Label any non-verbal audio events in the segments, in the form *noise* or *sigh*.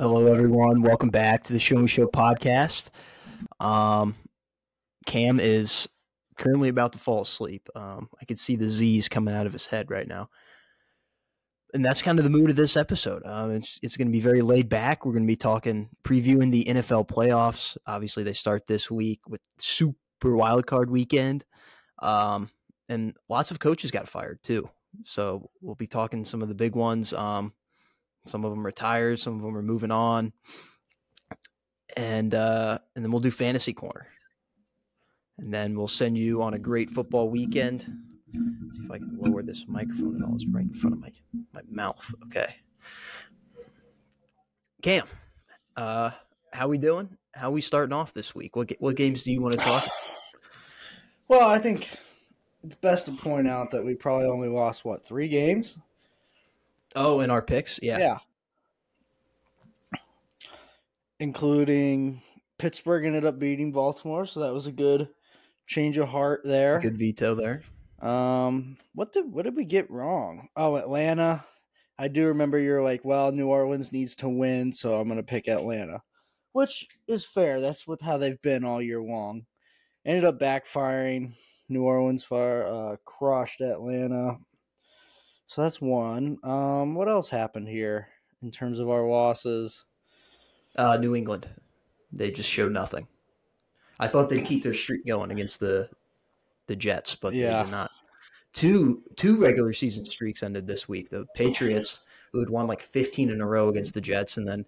Hello, everyone. Welcome back to the Show Me Show podcast. Um, Cam is currently about to fall asleep. Um, I can see the Z's coming out of his head right now. And that's kind of the mood of this episode. Um, it's it's going to be very laid back. We're going to be talking, previewing the NFL playoffs. Obviously, they start this week with super wildcard weekend. Um, and lots of coaches got fired too. So we'll be talking some of the big ones. Um, some of them retired, some of them are moving on, and uh, and then we'll do fantasy corner, and then we'll send you on a great football weekend. Let's see if I can lower this microphone at all. It's right in front of my my mouth. Okay, Cam, uh, how we doing? How we starting off this week? What what games do you want to talk? Well, I think it's best to point out that we probably only lost what three games. Oh, in our picks, yeah, Yeah. Including Pittsburgh ended up beating Baltimore, so that was a good change of heart there. good veto there. Um, what did what did we get wrong? Oh, Atlanta. I do remember you're like, well, New Orleans needs to win, so I'm gonna pick Atlanta, which is fair. That's what how they've been all year long. Ended up backfiring. New Orleans far uh, crushed Atlanta. So that's one. Um, what else happened here in terms of our losses? Uh, New England, they just showed nothing. I thought they'd keep their streak going against the the Jets, but they Yeah. did not. Two two regular season streaks ended this week. The Patriots, who had won like 15 in a row against the Jets, and then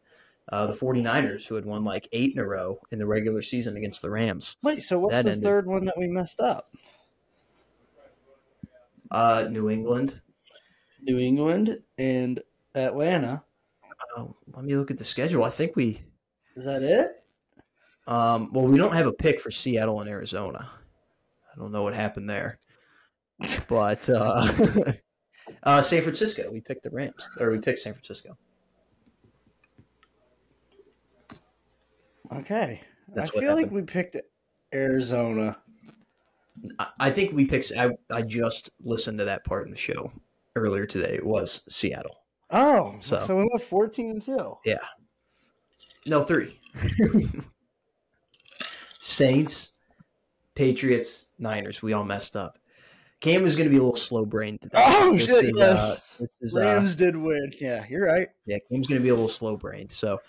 uh, the 49ers, who had won like eight in a row in the regular season against the Rams. Wait, so what's That the ended. third one that we messed up? Uh, New England. New England and Atlanta. Oh, let me look at the schedule. I think we. Is that it? Um, well, we don't have a pick for Seattle and Arizona. I don't know what happened there, but uh, *laughs* uh, San Francisco. We picked the Rams, or we picked San Francisco. Okay. That's I feel like we picked Arizona. I, I think we picked. I I just listened to that part in the show earlier today. Was Seattle. Oh, So- so, we went 14 and 2. Yeah. No three. *laughs* Saints, Patriots, Niners. We all messed up. Cam is going to be a little slow brained today. Oh, This shit, is, yes. uh, this is, uh, Rams did win. Yeah, you're right. Yeah, Cam's going to be a little slow brained. So,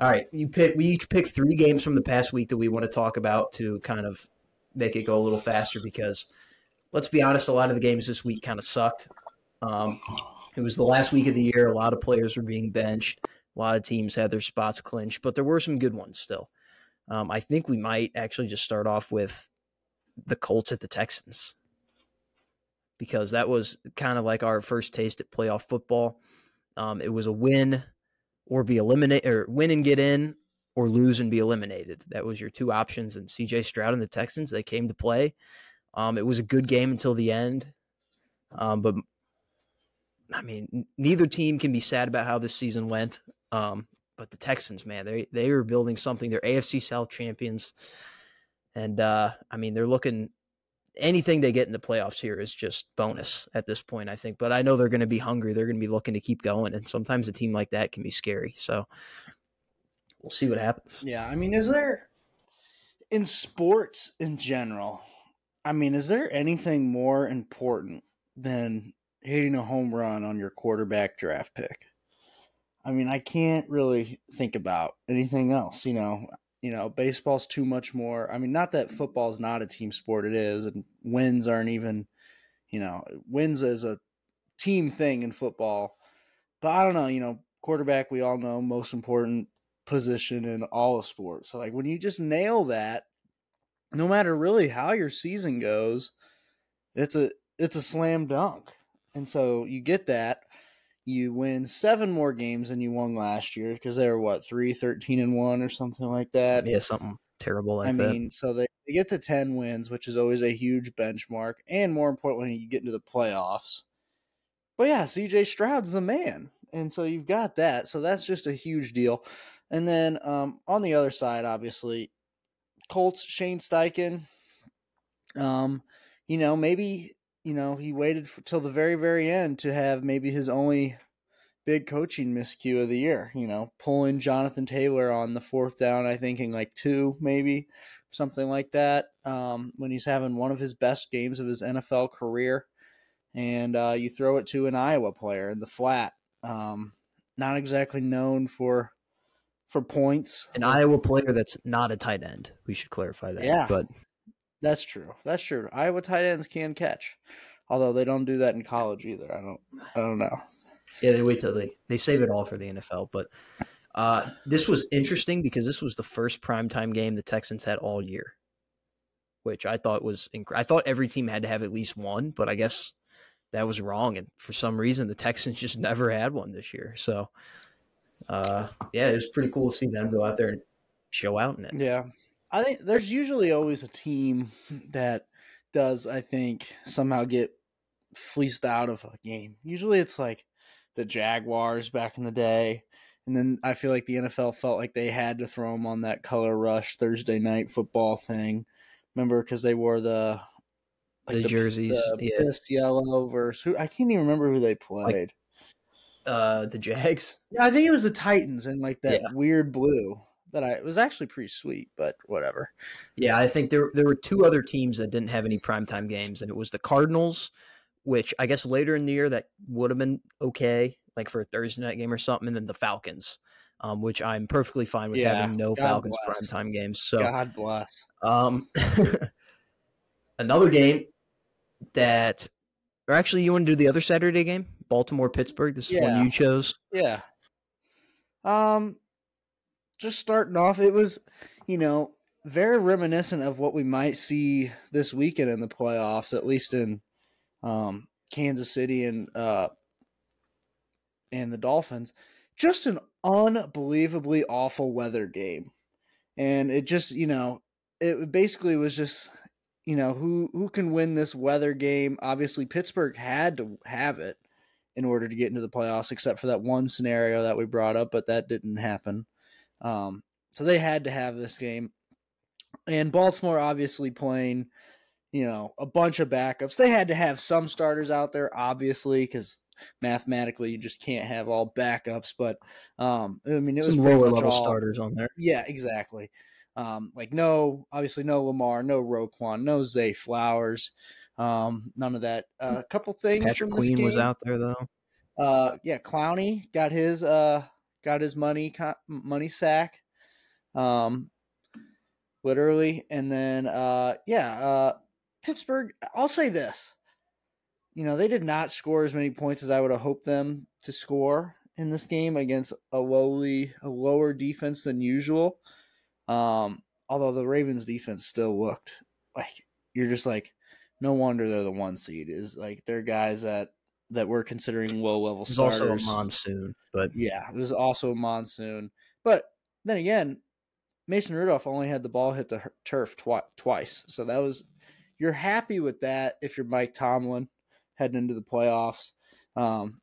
all right, you pick. We each pick three games from the past week that we want to talk about to kind of make it go a little faster because, let's be honest, a lot of the games this week kind of sucked. Um, it was the last week of the year. A lot of players were being benched. A lot of teams had their spots clinched, but there were some good ones still. Um, I think we might actually just start off with the Colts at the Texans because that was kind of like our first taste at playoff football. Um, it was a win or be eliminated, or win and get in, or lose and be eliminated. That was your two options. And CJ Stroud and the Texans, they came to play. Um, it was a good game until the end. Um, but I mean, neither team can be sad about how this season went. Um, but the Texans, man, they they are building something. They're AFC South champions, and uh, I mean, they're looking. Anything they get in the playoffs here is just bonus at this point, I think. But I know they're going to be hungry. They're going to be looking to keep going, and sometimes a team like that can be scary. So we'll see what happens. Yeah, I mean, is there in sports in general? I mean, is there anything more important than hitting a home run on your quarterback draft pick? I mean, I can't really think about anything else. You know, you know, baseball's too much more. I mean, not that football's not a team sport; it is, and wins aren't even. You know, wins is a team thing in football, but I don't know. You know, quarterback we all know most important position in all of sports. So like when you just nail that, no matter really how your season goes, it's a it's a slam dunk. And so you get that. You win seven more games than you won last year because they were what three, 13 and one or something like that. Yeah, something terrible like I that. mean, so they, they get to 10 wins, which is always a huge benchmark. And more importantly, you get into the playoffs. But yeah, CJ Stroud's the man. And so you've got that. So that's just a huge deal. And then um, on the other side, obviously, Colts, Shane Steichen. Um, you know, maybe, you know, he waited for, till the very, very end to have maybe his only big coaching miscue of the year. You know, pulling Jonathan Taylor on the fourth down, I think in like two, maybe something like that, um, when he's having one of his best games of his NFL career. And uh, you throw it to an Iowa player in the flat. Um, not exactly known for for points. An Iowa player that's not a tight end. We should clarify that. Yeah. But That's true. That's true. Iowa tight ends can catch, although they don't do that in college either. I don't. I don't know. yeah, they wait till they they save it all for the NFL. But uh, this was interesting because this was the first primetime game the Texans had all year, which I thought was inc- I thought every team had to have at least one, but I guess that was wrong. And for some reason, the Texans *laughs* just never had one this year. So, uh, yeah, it was pretty cool to see them go out there and show out in it. Yeah, I think there's usually always a team that does. I think somehow get fleeced out of a game. Usually, it's like the Jaguars back in the day. And then I feel like the NFL felt like they had to throw them on that color rush Thursday night football thing. Remember, because they wore the The jerseys, the yeah. piss yellow versus who I can't even remember who they played. Uh, the Jags. yeah, I think it was the Titans and like that Yeah. weird blue that I it was actually pretty sweet, but whatever. Yeah, I think there there were two other teams that didn't have any primetime games, and it was the Cardinals, which I guess later in the year that would have been okay, like for a Thursday night game or something, and then the Falcons, um, which I'm perfectly fine with Yeah, having no God Falcons bless. primetime games. So, God bless. um, *laughs* another game that, or actually, you want to do the other Saturday game, Baltimore Pittsburgh. This is Yeah. one you chose. Yeah. Um just starting off, it was, you know, very reminiscent of what we might see this weekend in the playoffs, at least in um Kansas City and uh and the Dolphins. Just an unbelievably awful weather game. And it just, you know, it basically was just you know, who who can win this weather game? Obviously Pittsburgh had to have it in order to get into the playoffs, except for that one scenario that we brought up, but that didn't happen. Um, so they had to have this game. And Baltimore obviously playing, you know, a bunch of backups. They had to have some starters out there, obviously, because mathematically you just can't have all backups. But um, I mean, it was Some pretty lower level all- starters on there. yeah, exactly. Um, like no, obviously no Lamar, no Roquan, no Zay Flowers, um, none of that. Uh, a couple things Patrick from this Queen was out there though. Uh, yeah, Clowney got his uh got his money money sack, um, literally, and then uh yeah uh Pittsburgh. I'll say this, you know they did not score as many points as I would have hoped them to score in this game against a lowly a lower defense than usual. Um, although the Ravens defense still looked like you're just like no wonder they're the one seed is like they're guys that that we're considering low level There's starters. also a monsoon, but Yeah, it was also a monsoon. But then again, Mason Rudolph only had the ball hit the turf twi- twice. So that was you're happy with that if you're Mike Tomlin heading into the playoffs. Um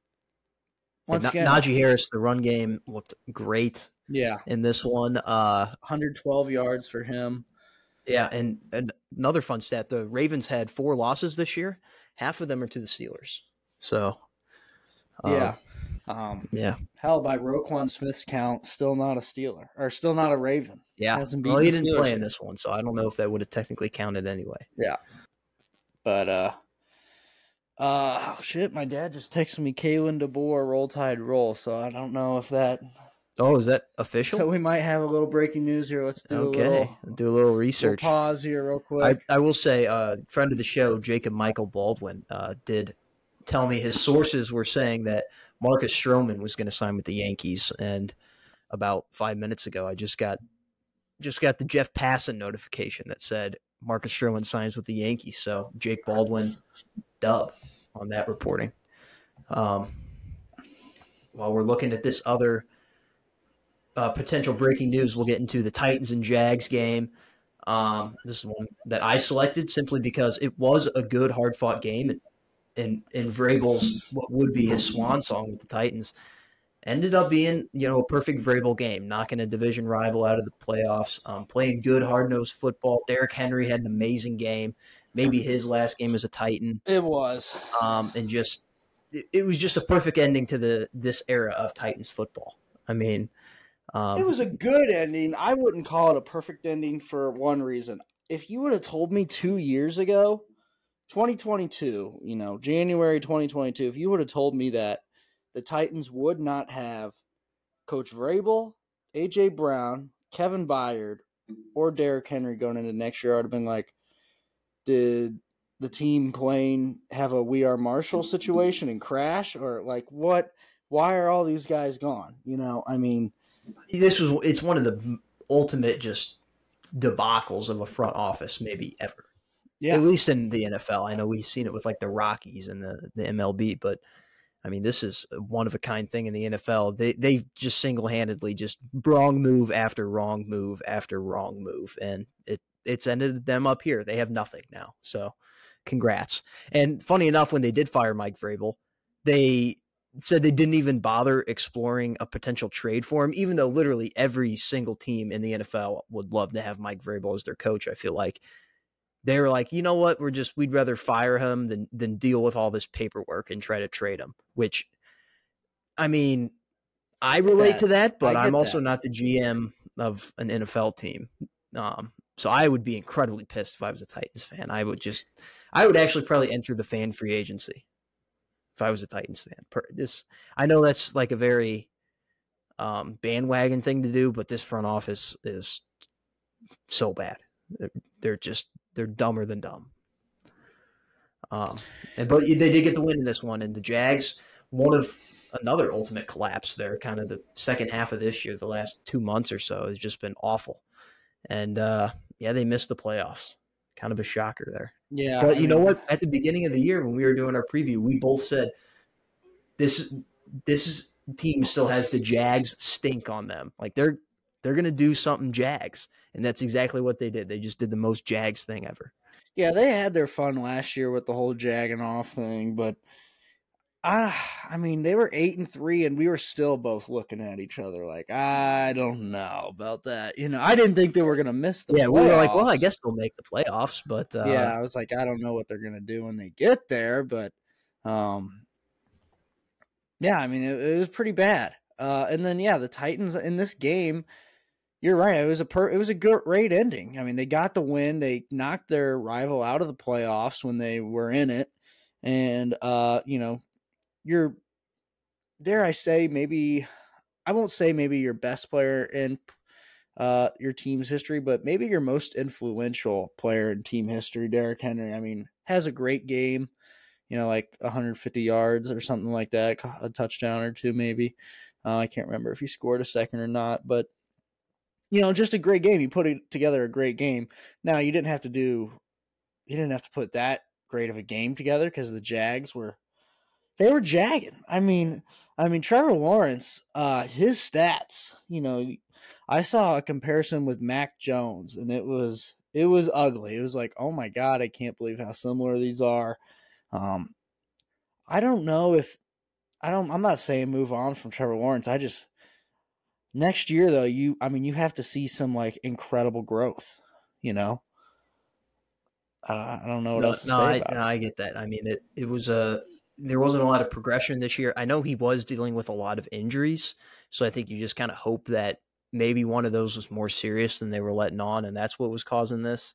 once again, Najee Harris, the run game looked great yeah, in this one. Uh, 112 yards for him. yeah, and, and another fun stat: the Ravens had four losses this year. Half of them are to the Steelers. So, um, yeah. Um yeah, hell by Roquan Smith's count, still not a Steeler or still not a Raven. yeah. Hasn't Well, he didn't Steelers play in this one, so I don't know if that would have technically counted anyway. Yeah. But uh uh oh shit, my dad just texted me Kalen DeBoer roll tide roll, so I don't know if that Oh, is that official? so we might have a little breaking news here. Let's do a okay, little, do a little research. pause here real I, quick. I will say, uh, friend of the show, Jacob Michael Baldwin, uh, did tell me his sources were saying that Marcus Stroman was going to sign with the Yankees, and about five minutes ago, I just got just got the Jeff Passan notification that said Marcus Stroman signs with the Yankees. So Jake Baldwin, dub on that reporting. Um, while we're looking at this other uh, potential breaking news, we'll get into the Titans and Jags game. Um, this is one that I selected simply because it was a good, hard fought game. And in, in Vrabel's, what would be his swan song with the Titans, ended up being, you know, a perfect Vrabel game, knocking a division rival out of the playoffs, um, playing good, hard nosed football. Derrick Henry had an amazing game, maybe his last game as a Titan, It was. um, and just it, it was just a perfect ending to the this era of Titans football. I mean, um, it was a good ending. I wouldn't call it a perfect ending for one reason. If you would have told me two years ago, 2022, you know, January 2022, if you would have told me that the Titans would not have Coach Vrabel, AJ Brown, Kevin Byard, or Derrick Henry going into next year, I would have been like, did the team playing have a We Are Marshall situation and crash, or like what? Why are all these guys gone? You know, I mean, this was it's one of the ultimate just debacles of a front office maybe ever. Yeah. At least in the NFL. I know we've seen it with like the Rockies and the, the MLB, but I mean, this is a one of a kind thing in the NFL. They they just single handedly just wrong move after wrong move after wrong move, and it it's ended them up here. They have nothing now. So, congrats. And funny enough, when they did fire Mike Vrabel, they said they didn't even bother exploring a potential trade for him, even though literally every single team in the NFL would love to have Mike Vrabel as their coach. I feel like they were like, you know what, we're just we'd rather fire him than than deal with all this paperwork and try to trade him. Which, I mean, I relate that. to that, but I'm also that. not the GM of an NFL team. Um, so I would be incredibly pissed if I was a Titans fan. I would just, I would actually probably enter the fan free agency if I was a Titans fan. This, I know that's like a very um, bandwagon thing to do, but this front office is so bad. They're just they're dumber than dumb. Um, and but they did get the win in this one, and the Jags, one of another ultimate collapse. There, kind of the second half of this year, the last two months or so has just been awful, and uh, yeah, they missed the playoffs. Kind of a shocker there. Yeah, but I you mean, know what? At the beginning of the year, when we were doing our preview, we both said this this team still has the Jags stink on them. Like they're they're gonna do something Jags. And that's exactly what they did. They just did the most Jags thing ever. Yeah, they had their fun last year with the whole jagging off thing, but I, I mean, they were eight and three, and we were still both looking at each other like, I don't know about that. You know, I didn't think they were gonna miss the. Yeah, playoffs. we were like, well, I guess they'll make the playoffs, but uh, yeah, I was like, I don't know what they're gonna do when they get there, but um, yeah, I mean, it, it was pretty bad. Uh, and then yeah, the Titans in this game you're right. It was a per, it was a great ending. I mean, they got the win. They knocked their rival out of the playoffs when they were in it, and uh, you know, you're dare I say maybe I won't say maybe your best player in uh, your team's history, but maybe your most influential player in team history, Derrick Henry. I mean, has a great game. You know, like 150 yards or something like that, a touchdown or two, maybe. Uh, I can't remember if he scored a second or not, but you know, just a great game. You put it together a great game. Now you didn't have to do, you didn't have to put that great of a game together because the Jags were, they were jagging. I mean, I mean Trevor Lawrence, uh, his stats. You know, I saw a comparison with Mac Jones, and it was it was ugly. It was like, oh my god, I can't believe how similar these are. Um, I don't know if I don't. I'm not saying move on from Trevor Lawrence. I just Next year, though, you I mean, you have to see some like incredible growth. You know, uh, I don't know what no, else to no, say. I, about no, I get that. I mean, it it was a there wasn't a lot of progression this year. I know he was dealing with a lot of injuries, so I think you just kind of hope that maybe one of those was more serious than they were letting on, and that's what was causing this.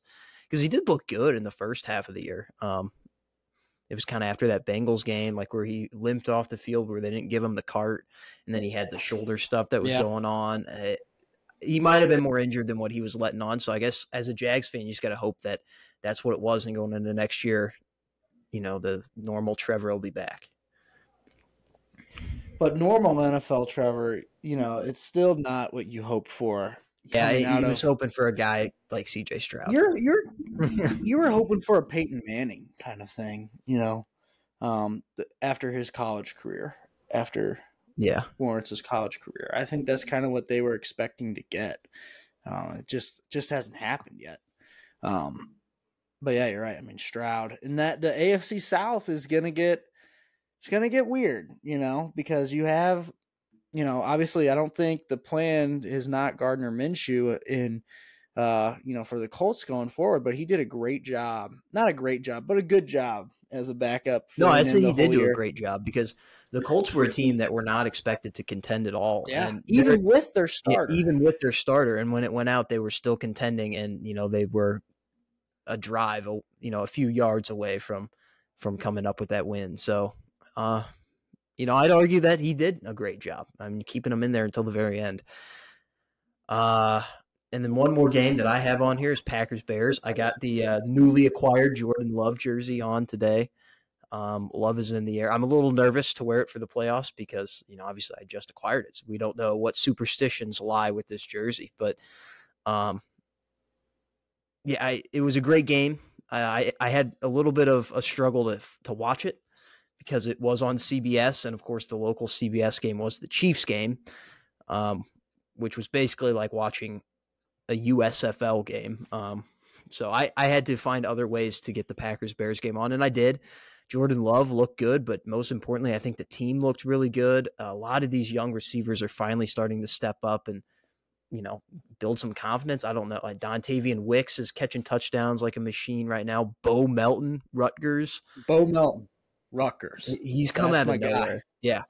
Because he did look good in the first half of the year. Um, it was kind of after that Bengals game, like where he limped off the field, where they didn't give him the cart, and then he had the shoulder stuff that was yeah. going on. Uh, he might have been more injured than what he was letting on. So I guess as a Jags fan, you just got to hope that that's what it was, and going into next year, you know, the normal Trevor will be back. But normal NFL Trevor, you know, it's still not what you hope for yeah, he was of, hoping for a guy like CJ Stroud. You're you're *laughs* you were hoping for a Peyton Manning kind of thing, you know, um, after his college career, after yeah Lawrence's college career. I think that's kind of what they were expecting to get. Uh, it just just hasn't happened yet. Um, but yeah, you're right. I mean Stroud, and that the AFC South is gonna get it's gonna get weird, you know, because you have you know, obviously, I don't think the plan is not Gardner Minshew in uh, you know, for the Colts going forward. But he did a great job. Not a great job, but a good job as a backup. No, I'd say he did do year. a great job because the Colts were a team that were not expected to contend at all. Yeah, and even with their yeah, starter. even with their starter, and when it went out, they were still contending, and you know they were a drive, a- you know, a few yards away from from coming up with that win. So, uh, you know, I'd argue that he did a great job. I mean, keeping him in there until the very end. Uh, and then one more game that I have on here is Packers Bears. I got the uh, newly acquired Jordan Love jersey on today. Um, Love is in the air. I'm a little nervous to wear it for the playoffs because you know obviously I just acquired it. So we don't know what superstitions lie with this jersey, but um, yeah, I, it was a great game. I, I had a little bit of a struggle to to watch it because it was on CBS, and of course the local CBS game was the Chiefs game, um, which was basically like watching a USFL game. Um, so I, I had to find other ways to get the Packers Bears game on, and I did. Jordan Love looked good, but most importantly, I think the team looked really good. A lot of these young receivers are finally starting to step up and, you know, build some confidence. I don't know. Like Dontayvion Wicks is catching touchdowns like a machine right now. Bo Melton, Rutgers, Bo Melton, Rutgers. he's come That's out of guy. nowhere. Yeah.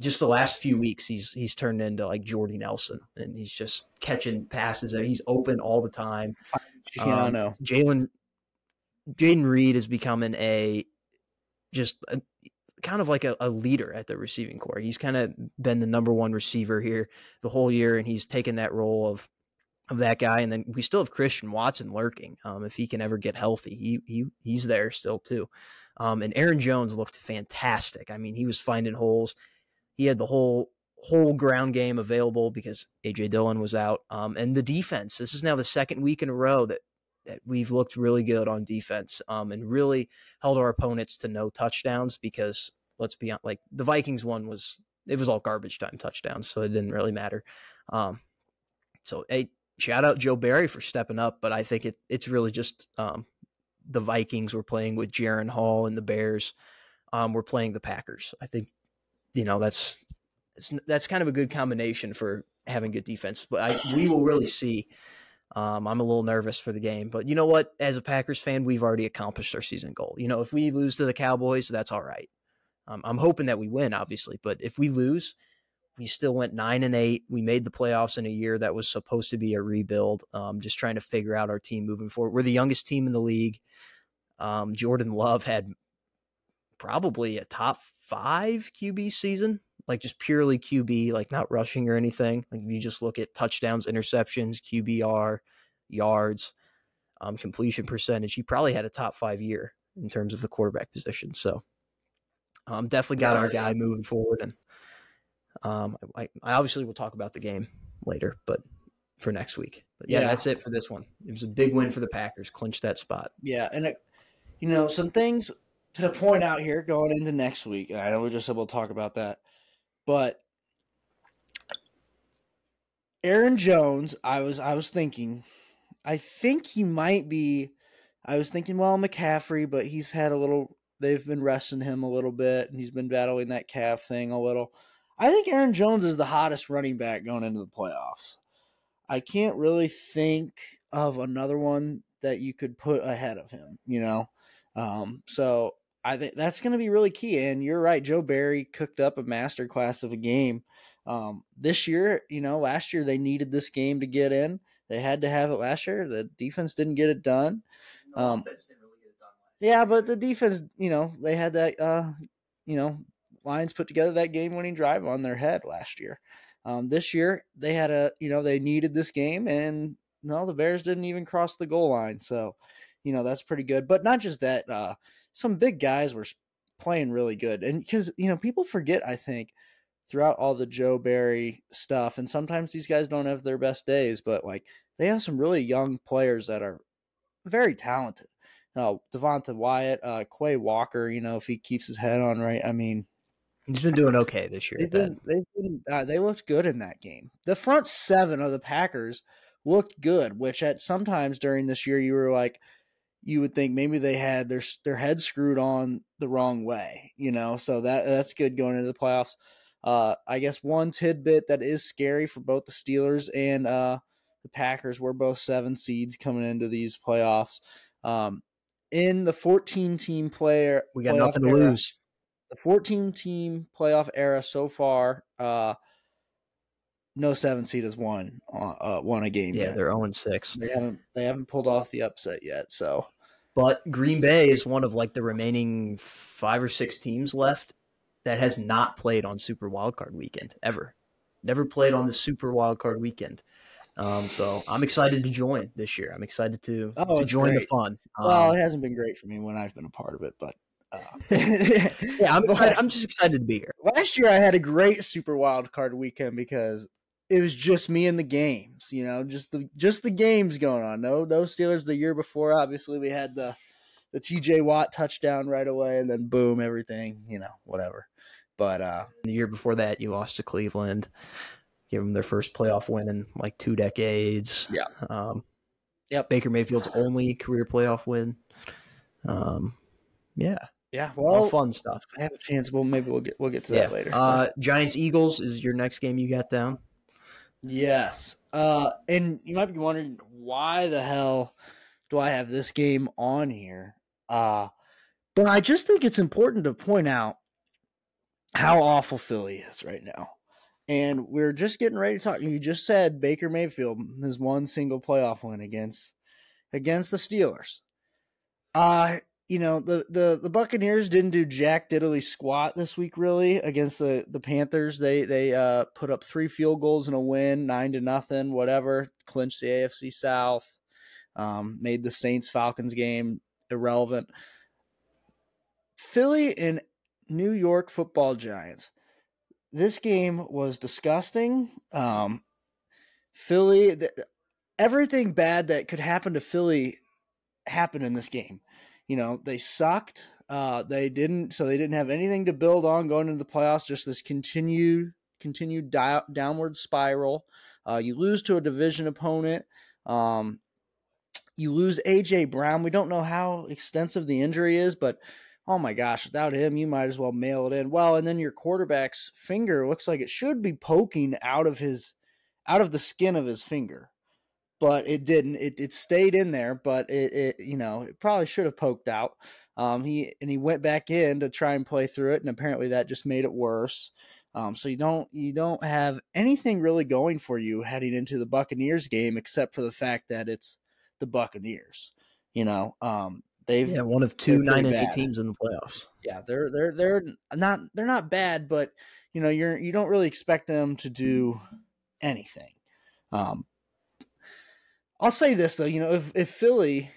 Just the last few weeks, he's he's turned into like Jordy Nelson, and he's just catching passes. He's open all the time. Um. Jalen Jayden Reed is becoming a just a, kind of like a, a leader at the receiving corps. He's kind of been the number one receiver here the whole year, and he's taken that role of of that guy. And then we still have Christian Watson lurking. Um, if he can ever get healthy, he he he's there still too. Um, and Aaron Jones looked fantastic. I mean, he was finding holes. He had the whole whole ground game available because AJ Dillon was out. Um, and the defense. This is now the second week in a row that that we've looked really good on defense. Um, and really held our opponents to no touchdowns because let's be honest, like the Vikings one was it was all garbage time touchdowns, so it didn't really matter. Um, so hey, shout out Joe Barry for stepping up, but I think it it's really just um, the Vikings were playing with Jaren Hall and the Bears um, were playing the Packers. I think you know that's that's kind of a good combination for having good defense. But I, we will really see. Um, I'm a little nervous for the game, but you know what? As a Packers fan, we've already accomplished our season goal. You know, if we lose to the Cowboys, that's all right. Um, I'm hoping that we win, obviously, but if we lose, we still went nine and eight. We made the playoffs in a year that was supposed to be a rebuild. Um, just trying to figure out our team moving forward. We're the youngest team in the league. Um, Jordan Love had probably a top five QB season, like just purely QB, like not rushing or anything. Like if you just look at touchdowns, interceptions, QBR, yards, um, completion percentage, he probably had a top five year in terms of the quarterback position. So um, definitely got our guy moving forward. And um, I, I obviously will talk about the game later, but for next week. But yeah, Yeah. that's it for this one. It was a big win for the Packers, clinched that spot. Yeah, and it, you know some things to point out here going into next week. I know we just said we'll talk about that, but Aaron Jones, I was I was thinking, I think he might be. I was thinking, well, McCaffrey, but he's had a little. They've been resting him a little bit, and he's been battling that calf thing a little. I think Aaron Jones is the hottest running back going into the playoffs. I can't really think of another one that you could put ahead of him, you know. Um, so I think that's going to be really key. And you're right, Joe Barry cooked up a masterclass of a game. Um, this year, you know, last year they needed this game to get in. They had to have it last year. The defense didn't get it done. Um, Yeah, but the defense, you know, they had that, uh, you know, Lions put together that game-winning drive on their head last year. Um, this year they had a, you know, they needed this game, and no, the Bears didn't even cross the goal line. So, you know, that's pretty good. But not just that, uh, some big guys were playing really good, and because you know people forget, I think, throughout all the Joe Barry stuff, and sometimes these guys don't have their best days, but like they have some really young players that are very talented. Uh, Devonte Wyatt, uh, Quay Walker, you know, if he keeps his head on right, I mean, He's been doing okay this year. they've been, they've been, uh, they looked good in that game. The front seven of the Packers looked good, which at sometimes during this year you were like, you would think maybe they had their their head screwed on the wrong way, you know. So that that's good going into the playoffs. Uh, I guess one tidbit that is scary for both the Steelers and uh, the Packers were both seven seeds coming into these playoffs. Um, in the 14 team player, We got nothing to era- lose. The 14 team playoff era so far, uh, no seven seed has won uh, uh, won a game Yeah, yet. they're 0 6. They haven't they haven't pulled off the upset yet. So But Green Bay is one of like the remaining five or six teams left that has not played on Super Wildcard Weekend ever. Never played on the Super Wildcard Weekend. Um, so I'm excited to join this year. I'm excited to, Oh, to join the great. fun. well, Um, it hasn't been great for me when I've been a part of it, but uh, *laughs* yeah, I'm, I'm just excited to be here. last year I had a great super wild card weekend because it was just me and the games, you know, just the just the games going on. No no Steelers the year before obviously we had the the TJ Watt touchdown right away and then boom everything, you know, whatever. But uh The year before that, you lost to Cleveland. Give them their first playoff win in like two decades. Yeah. Um, Yep. Baker Mayfield's only career playoff win. Um, yeah. Yeah, all well fun stuff. I have a chance. Well, maybe we'll get we'll get to that later. Uh, Giants Eagles is your next game you got down. Yes. Uh, and you might be wondering why the hell do I have this game on here? Uh, but I just think it's important to point out how awful Philly is right now. And we're just getting ready to talk. You just said Baker Mayfield has one single playoff win against against the Steelers. Uh you know the the the Buccaneers didn't do jack diddly squat this week really against the the Panthers. They they uh put up three field goals and a win, nine to nothing, whatever, clinched the AFC South. Um, made the Saints Falcons game irrelevant. Philly and New York Football Giants. This game was disgusting. Um, Philly, th- everything bad that could happen to Philly happened in this game. You know, they sucked. Uh, they didn't, so they didn't have anything to build on going into the playoffs. Just this continued, continued di- downward spiral. Uh, you lose to a division opponent. Um, you lose AJ Brown. We don't know how extensive the injury is, but oh my gosh, without him, you might as well mail it in. Well, and then your quarterback's finger looks like it should be poking out of his, out of the skin of his finger but it didn't. It it stayed in there, but it, it you know it probably should have poked out. Um, he and he went back in to try and play through it, and apparently that just made it worse. Um, so you don't you don't have anything really going for you heading into the Buccaneers game, except for the fact that it's the Buccaneers. You know, um, they've Yeah, one of two nine and eight teams in the playoffs. yeah they're they're they're not they're not bad but you know you're you don't really expect them to do anything um i'll say this though you know if if philly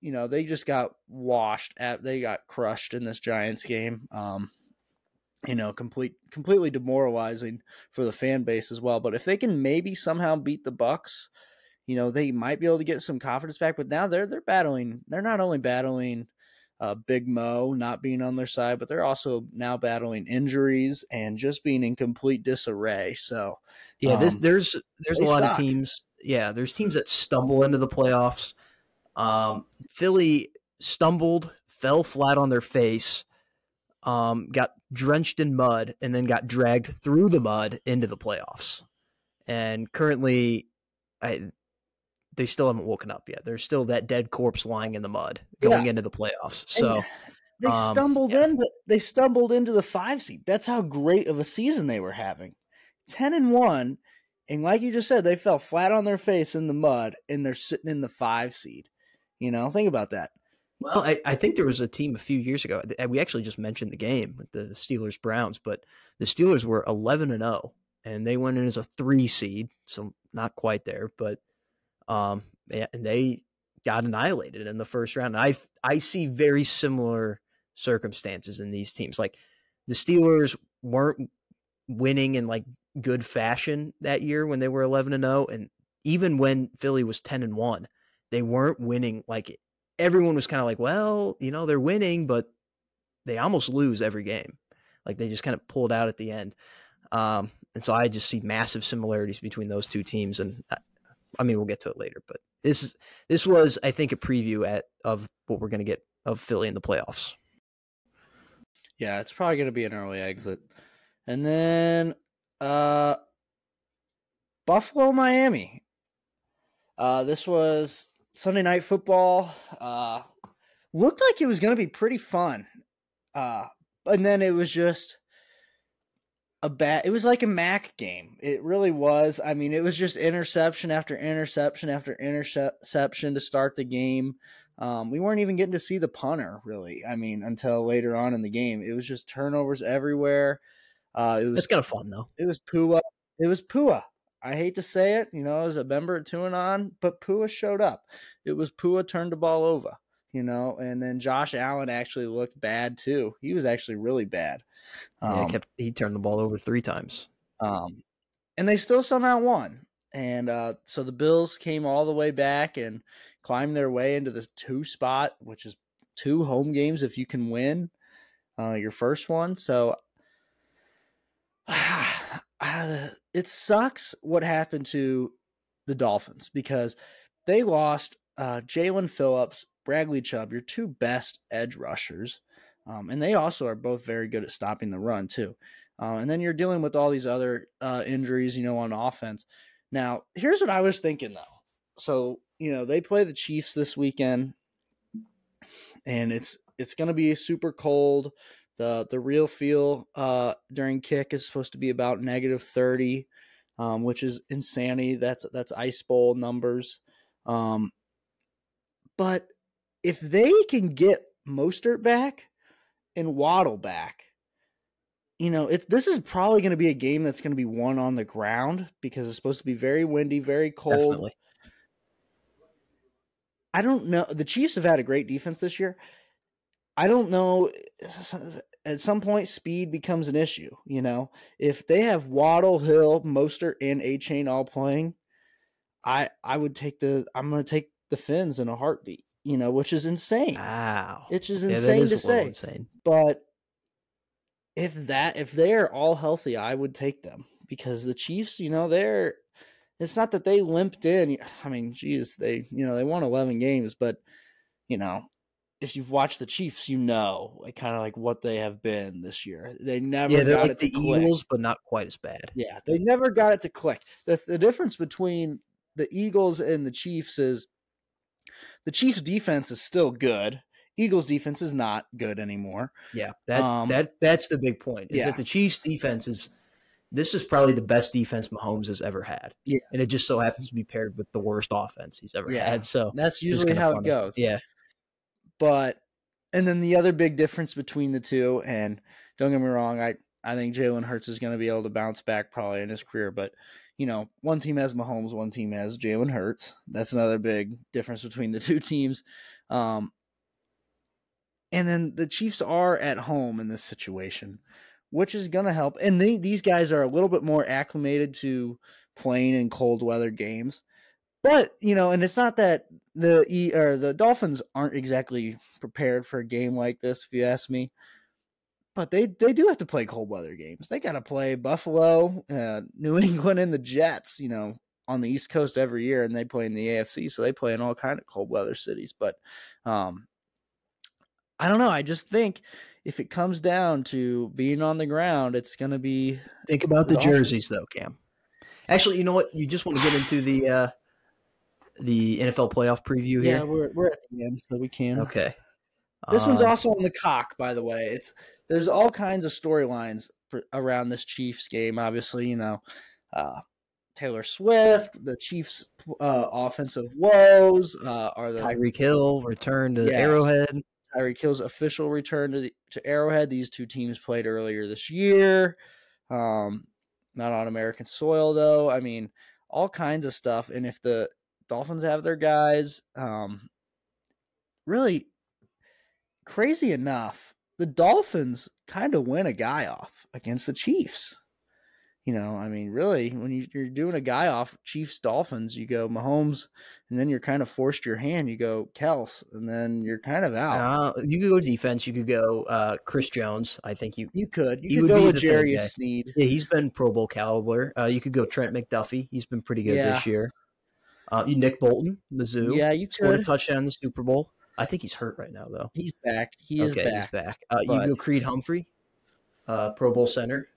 you know they just got washed at they got crushed in this giants game um you know complete completely demoralizing for the fan base as well. But if they can maybe somehow beat the bucks you know they might be able to get some confidence back. But now they're they're battling they're not only battling uh, Big Mo not being on their side, but they're also now battling injuries and just being in complete disarray. So, Yeah, this Um, there's there's a lot suck. of teams. Yeah, there's teams that stumble into the playoffs. Um, Philly stumbled, fell flat on their face, um, got drenched in mud, and then got dragged through the mud into the playoffs. And currently, I they still haven't woken up yet. There's still that dead corpse lying in the mud going into the playoffs. So And they um, stumbled yeah. in, but they stumbled into the five seed. That's how great of a season they were having. Ten and one, and like you just said, they fell flat on their face in the mud, and they're sitting in the five seed. You know, think about that. Well, I, I think there was a team a few years ago. We actually just mentioned the game with the Steelers Browns, but the Steelers were eleven and zero, and they went in as a three seed, so not quite there, but um, and they got annihilated in the first round. I I see very similar circumstances in these teams. Like the Steelers weren't winning in like good fashion that year when they were eleven and zero, and even when Philly was ten and one, they weren't winning like everyone was kind of like, well, you know, they're winning, but they almost lose every game. Like they just kind of pulled out at the end. Um, and so I just see massive similarities between those two teams. And I, mean, we'll get to it later, but this this was, I think, a preview at of what we're going to get of Philly in the playoffs. Yeah, it's probably going to be an early exit, and then uh, Buffalo, Miami. Uh, this was Sunday night football. Uh, looked like it was going to be pretty fun. Uh, and then it was just a bad. It was like a Mac game. It really was. I mean, it was just interception after interception after interception to start the game. Um, we weren't even getting to see the punter really. I mean, until later on in the game, it was just turnovers everywhere. Uh, it was it's kind of fun though. It was Tua. It was Tua. I hate to say it, you know, as a member of two and on, but Tua showed up. It was Tua turned the ball over, you know, and then Josh Allen actually looked bad too. He was actually really bad. Um, yeah, kept he turned the ball over three times. Um, and they still somehow won. And uh, so the Bills came all the way back and climbed their way into the two spot, which is two home games if you can win uh, your first one. So *sighs* uh, it sucks what happened to the Dolphins because they lost uh, Jaelan Phillips, Bradley Chubb, your two best edge rushers. Um, and they also are both very good at stopping the run, too. Uh, and then you're dealing with all these other uh, injuries, you know, on offense. Now, here's what I was thinking, though. So, you know, they play the Chiefs this weekend, and it's it's going to be super cold. The the real feel uh, during kick is supposed to be about negative thirty, um, which is insanity. That's that's ice bowl numbers. Um, but if they can get Mostert back and Waddle back, you know, it's this is probably going to be a game that's going to be won on the ground because it's supposed to be very windy, very cold. Definitely. I don't know. The Chiefs have had a great defense this year. I don't know at some point speed becomes an issue. You know, if they have Waddle, Hill, Mostert, and Achane all playing, I I would take the I'm going to take the Fins in a heartbeat. You know, which is insane. Wow, which is insane yeah, is to say. Insane. But if that if they're all healthy, I would take them because the Chiefs, you know, they're. It's not that they limped in. I mean, geez, they you know they won 11 games, but you know if you've watched the Chiefs, you know like kind of like what they have been this year. They never yeah, they're like the Eagles, but not quite as bad. Yeah, they never got it to click. The the difference between the Eagles and the Chiefs is the Chiefs defense is still good. Eagles defense is not good anymore. Yeah, that um, that that's the big point. Is yeah. that the Chiefs defense is this is probably the best defense Mahomes has ever had. Yeah. And it just so happens to be paired with the worst offense he's ever yeah. had. So that's usually how it goes. Yeah. But and then the other big difference between the two, and don't get me wrong, I I think Jalen Hurts is going to be able to bounce back probably in his career, but you know, one team has Mahomes, one team has Jalen Hurts. That's another big difference between the *laughs* two teams. Um, and then the Chiefs are at home in this situation, which is going to help. And they, these guys are a little bit more acclimated to playing in cold weather games. But you know, and it's not that the or the Dolphins aren't exactly prepared for a game like this, if you ask me. But they they do have to play cold weather games. They got to play Buffalo, uh, New *laughs* England, and the Jets. You know, on the East Coast every year, and they play in the AFC, so they play in all kind of cold weather cities. But um, I don't know. I just think if it comes down to being on the ground, it's going to be. Think about the, jerseys, though, Cam. Actually, you know what? You just want to get into the uh, the NFL playoff preview here? Yeah, we're we're at the end, so we can. Okay. This one's uh, also on the cock, by the way. It's there's all kinds of storylines around this Chiefs game. Obviously, you know, uh, Taylor Swift, the Chiefs' uh, offensive woes, uh, are the Tyreek Hill return to yes, Arrowhead. Tyreek Hill's official return to the, to Arrowhead. These two teams played earlier this year. Um, not on American soil though. I mean, all kinds of stuff. And if the Dolphins have their guys. Um, really crazy enough, the Dolphins kind of win a guy off against the Chiefs. You know, I mean, really, when you, are doing a guy off Chiefs Dolphins, you go Mahomes, and then you're kind of forced your hand. You go Kels, and then you're kind of out. Uh, you could go defense. You could go uh, Chris Jones. I think you you could. You could go with Jarius Sneed. Yeah, he's been Pro Bowl caliber. Uh, you could go Trent McDuffie. He's been pretty good yeah. this year. Uh, Nick Bolton, Mizzou. Yeah, you scored a touchdown in the Super Bowl. I think he's hurt right now, though. He's back. He is back. He's back. Uh, but... You go Creed Humphrey, uh, Pro Bowl center.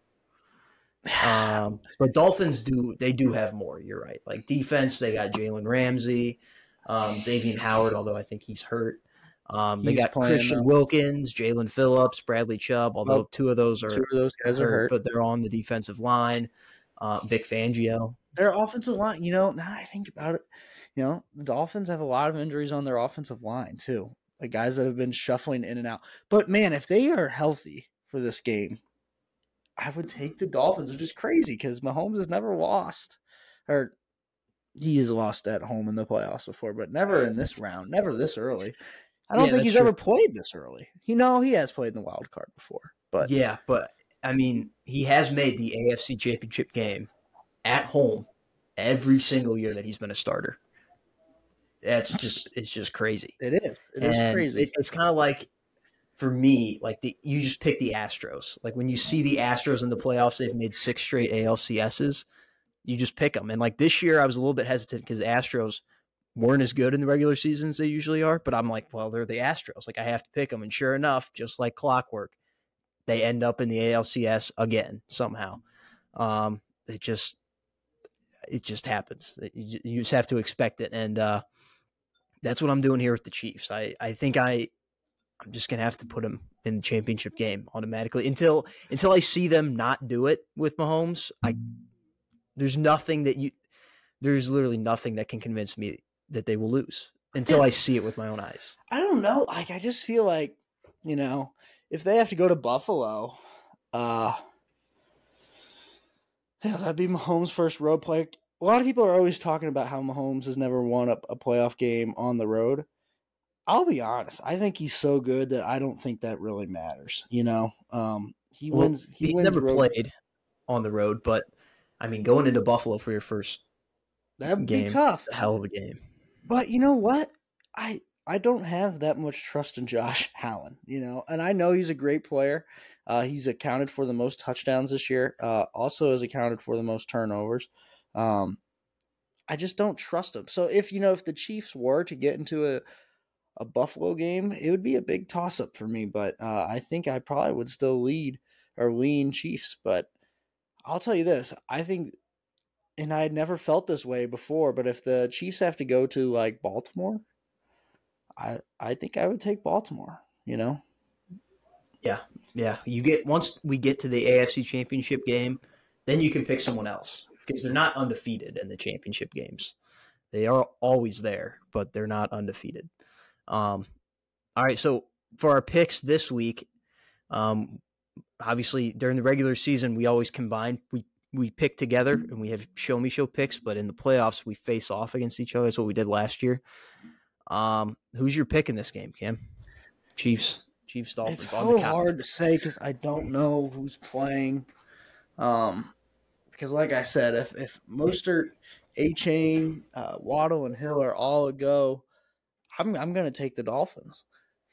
*sighs* Um, but Dolphins do they do have more. You're right. Like defense, they got Jalen Ramsey, um, Xavier Howard, although I think he's hurt. Um, they He's got Christian though. Wilkins, Jaelan Phillips, Bradley Chubb, although two of those are Two of those guys are hurt. but they're on the defensive line. Uh, Vic Fangio. Their offensive line, you know, now I think about it, you know, the Dolphins have a lot of injuries on their offensive line too. Like guys that have been shuffling in and out. But man, if they are healthy for this game, I would take the Dolphins, which is crazy because Mahomes has never lost, or he has lost at home in the playoffs before, but never in this round, never this early. I don't Yeah, think he's true. ever played this early. You know, he has played in the wild card before, but Yeah, but I mean, he has made the AFC Championship game at home every single year that he's been a starter. That's just it's just crazy. it is. It is And crazy. it- it's kind of like for me, like the you just pick the Astros. Like when you see the Astros in the playoffs, they've made six straight ALCSs. You just pick them. And like this year, I was a little bit hesitant because Astros weren't as good in the regular season as they usually are. But I'm like, well, they're the Astros. Like I have to pick them. And sure enough, just like clockwork, they end up in the ALCS again somehow. Um, it just it just happens. You you just have to expect it. And uh, that's what I'm doing here with the Chiefs. I, I think I I'm just gonna have to put them in the championship game automatically until until I see them not do it with Mahomes. I there's nothing that you there's literally nothing that can convince me that they will lose until I see it with my own eyes. I don't know. Like I just feel like, you know, if they have to go to Buffalo, uh yeah, that'd be Mahomes' first road play. A lot of people are always talking about how Mahomes has never won a, a playoff game on the road. I'll be honest. I think he's so good that I don't think that really matters. You know, um, he Well, wins. He He's wins never road- played on the road, but I mean going into Buffalo for your first That would be tough. hell of a game. But you know what? I I don't have that much trust in Josh *laughs* Allen, you know, and I know he's a great player. Uh, he's accounted for the most touchdowns this year. Uh, also has accounted for the most turnovers. Um, I just don't trust him. So if you know if the Chiefs were to get into a a Buffalo game, it would be a big toss up for me. But uh, I think I probably would still lead or lean Chiefs. But I'll tell you this: I think and I had never felt this way before, but if the Chiefs have to go to like Baltimore, I I think I would take Baltimore, you know? Yeah, yeah. you get once we get to the AFC Championship game, then you can pick someone else because they're not undefeated in the championship games. They are always there, but they're not undefeated. Um, all right, so for our picks this week, um, obviously during the regular season we always combine we we pick together and we have show me show picks, but in the playoffs we face off against each other. That's what we did last year. Um, who's your pick in this game, Cam? Chiefs, Chiefs, Dolphins it's on so the hard to say because I don't know who's playing. Um, because like I said, if if Mostert, Achane, uh, Waddle, and Hill are all a go, I'm I'm gonna take the Dolphins.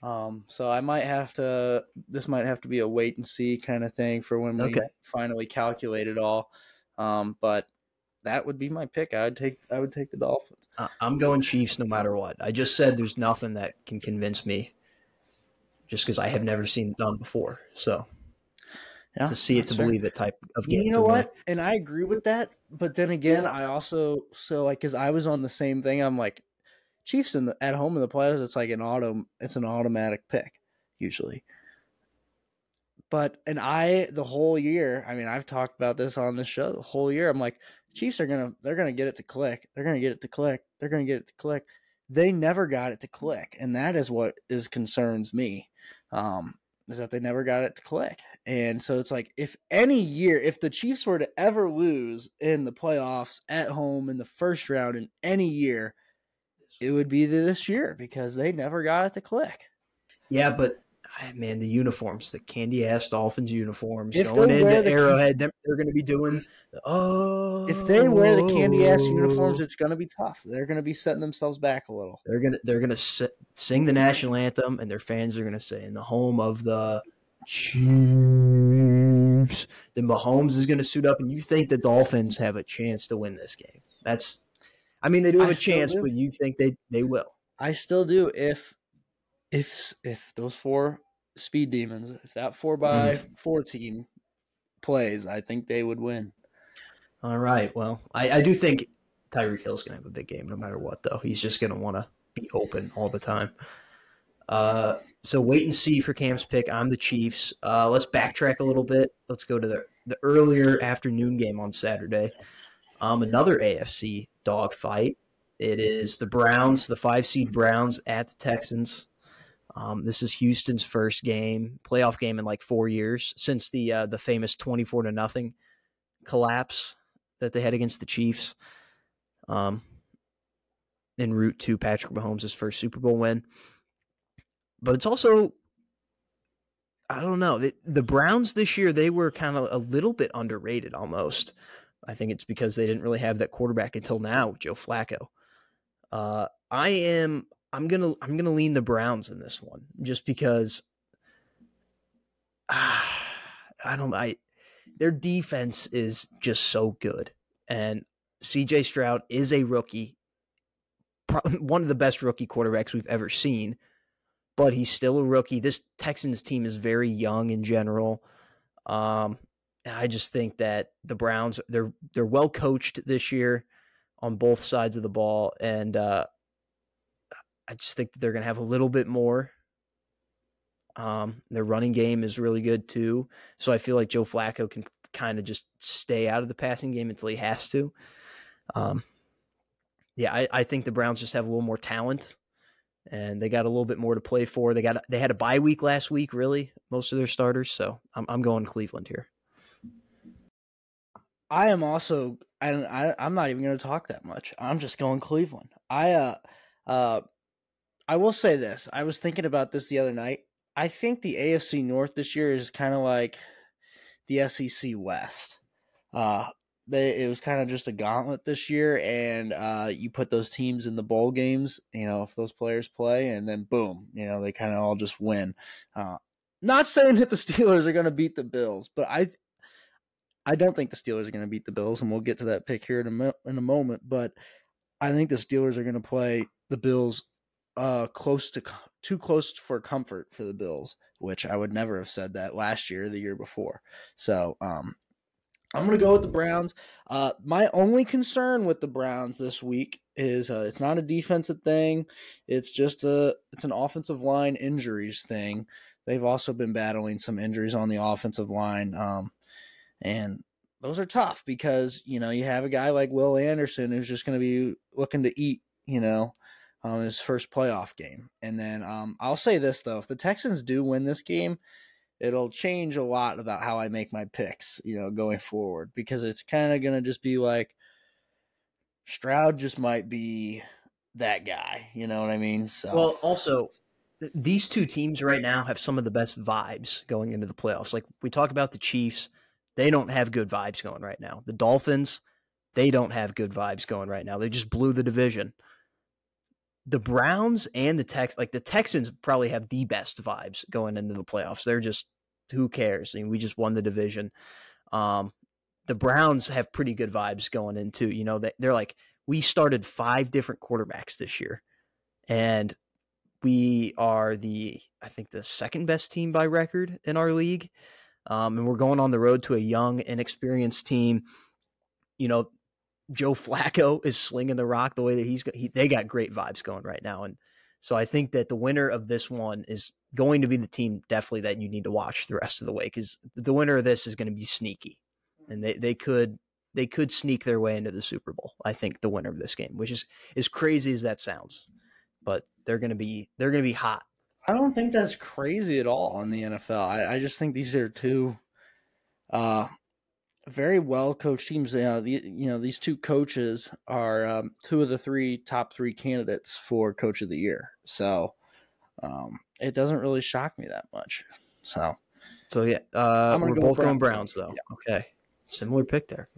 Um, so I might have to. This might have to be a wait and see kind of thing for when we Okay. finally calculate it all. Um, but that would be my pick. I would take I would take the Dolphins. I- I'm going Chiefs no matter what. I just said there's nothing that can convince me just because I have never seen it done before. So Yeah, to see it to fair. believe it type of game. You know for me. what? And I agree with that. But then again, I also so like because I was on the same thing. I'm like, Chiefs in the, at home in the playoffs. It's like an auto. It's an automatic pick usually. But and I the whole year. I mean, I've talked about this on the show. The whole year, I'm like, Chiefs are gonna they're gonna get it to click. They're gonna get it to click. They're gonna get it to click. They never got it to click, and that is what is concerns me. Um, is that they never got it to click. And so it's like if any year, if the Chiefs were to ever lose in the playoffs at home in the first round in any year, it would be this year because they never got it to click. Yeah, but man, the uniforms, the candy ass Dolphins uniforms, If going into the can- Arrowhead, they're, they're going to be doing. Oh, If they wear the candy ass uniforms, oh. it's going to be tough. They're going to be setting themselves back a little. They're gonna they're gonna si- sing the national anthem, and their fans are gonna say, "In the home of the Chiefs." Then Mahomes is gonna suit up, and you think the Dolphins have a chance to win this game? That's, I mean, they do have I a chance, do. but you think they they will? I still do if if if those four speed demons, if that four by four team plays, I think they would win. All right. Well, I, I do think Tyreek Hill's going to have a big game no matter what, though. He's just going to want to be open all the time. Uh, so wait and see for Cam's pick. I'm the Chiefs. Uh, let's backtrack a little bit. Let's go to the the earlier afternoon game on Saturday. Um, another AFC dogfight. It is the Browns, the five seed Browns at the Texans. Um, this is Houston's first game, playoff game in like four years since the uh, the famous twenty four to nothing collapse that they had against the Chiefs. Um, en route to Patrick Mahomes' first Super Bowl win. But it's also, I don't know, the, the Browns this year, they were kind of a little bit underrated almost. I think it's because they didn't really have that quarterback until now, Joe Flacco. Uh, I am I'm gonna I'm gonna lean the Browns in this one just because ah, *sighs* I don't I their defense is just so good. And CJ Stroud is a rookie *laughs* one of the best rookie quarterbacks we've ever seen but he's still a rookie. This Texans team is very young in general. Um I just think that the Browns they're they're well coached this year on both sides of the ball. And uh I just think they're going to have a little bit more. Um, their running game is really good too. So I feel like Joe Flacco can kind of just stay out of the passing game until he has to. Um, yeah, I, I think the Browns just have a little more talent and they got a little bit more to play for. They got they had a bye week last week, really, most of their starters. So I'm I'm going Cleveland here. I am also I, I I'm not even going to talk that much. I'm just going Cleveland. I uh uh I will say this. I was thinking about this the other night. I think the AFC North this year is kind of like the SEC West. Uh, they, it was kind of just a gauntlet this year, and uh, you put those teams in the bowl games. You know, if those players play, and then boom, you know, they kind of all just win. Uh, not saying that the Steelers are going to beat the Bills, but I, I don't think the Steelers are going to beat the Bills, and we'll get to that pick here in a in a moment. But I think the Steelers are going to play the Bills uh close to too close for comfort for the Bills, which I would never have said that last year, the year before. So, um I'm to go with the Browns. Uh my only concern with the Browns this week is uh, it's not a defensive thing. It's just a it's an offensive line injuries thing. They've also been battling some injuries on the offensive line um and those are tough because, you know, you have a guy like Will Anderson who's just going to be looking to eat, you know, um, his first playoff game. And then um, I'll say this though: if the Texans do win this game, it'll change a lot about how I make my picks, you know, going forward because it's kind of gonna just be like Stroud just might be that guy. You know what I mean? So well, also. These two teams right now have some of the best vibes going into the playoffs. Like we talk about the Chiefs, they don't have good vibes going right now. The Dolphins, they don't have good vibes going right now. They just blew the division the Browns and the Tex like the Texans probably have the best vibes going into the playoffs. They're just who cares? I mean, we just won the division. Um, the Browns have pretty good vibes going into, you know, they, they're like, we started five different quarterbacks this year. And we are the, I think, the second best team by record in our league. Um, and we're going on the road to a young, inexperienced team. You know, Joe Flacco is slinging the rock the way that he's he, they got great vibes going right now, and so I think that the winner of this one is going to be the team definitely that you need to watch the rest of the way because the winner of this is going to be sneaky, and they they could they could sneak their way into the Super Bowl. I think the winner of this game, which is as crazy as that sounds, but they're going to be they're going to be hot. I don't think that's crazy at all on the NFL. I, I just think these are two uh, very well coached teams. You know, the, you know these two coaches are um, two of the three top three candidates for coach of the year. So um, it doesn't really shock me that much. So, so yeah, uh, we're go both Browns. going Browns though. Yeah. Okay, similar pick there.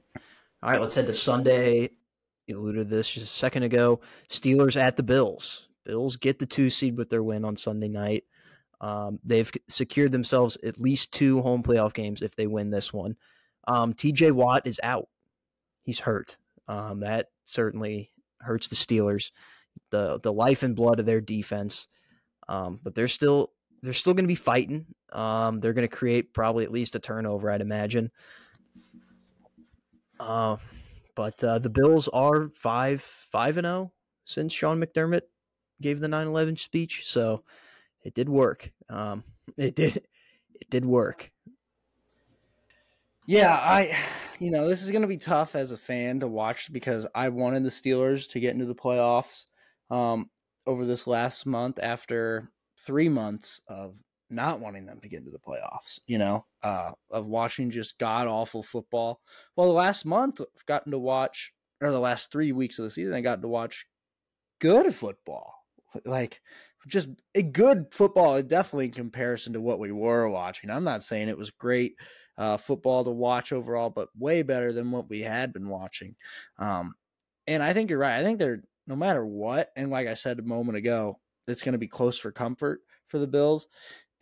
All right, let's head to Sunday. You alluded to this just a second ago. Steelers at the Bills. Bills get the two seed with their win on Sunday night. Um, they've secured themselves at least two home playoff games if they win this one. Um, TJ Watt is out. He's hurt. Um, that certainly hurts the Steelers. The the life and blood of their defense. Um, but they're still they're still going to be fighting. Um, they're going to create probably at least a turnover, I'd imagine. Uh, but uh, the Bills are five five and zero since Sean McDermott gave the 9-11 speech, so it did work. Um, *laughs* it did it did work. Yeah, I you know, this is going to be tough as a fan to watch because I wanted the Steelers to get into the playoffs um, over this last month after 3 months of not wanting them to get into the playoffs, you know, uh, of watching just god awful football. Well, the last month I've gotten to watch, or the last three weeks of the season, I got to watch good football. Like, just a good football, definitely in comparison to what we were watching. I'm not saying it was great uh, football to watch overall, but way better than what we had been watching. Um, and I think you're right. I think they're, no matter what, and like I said a moment ago, it's going to be close for comfort for the Bills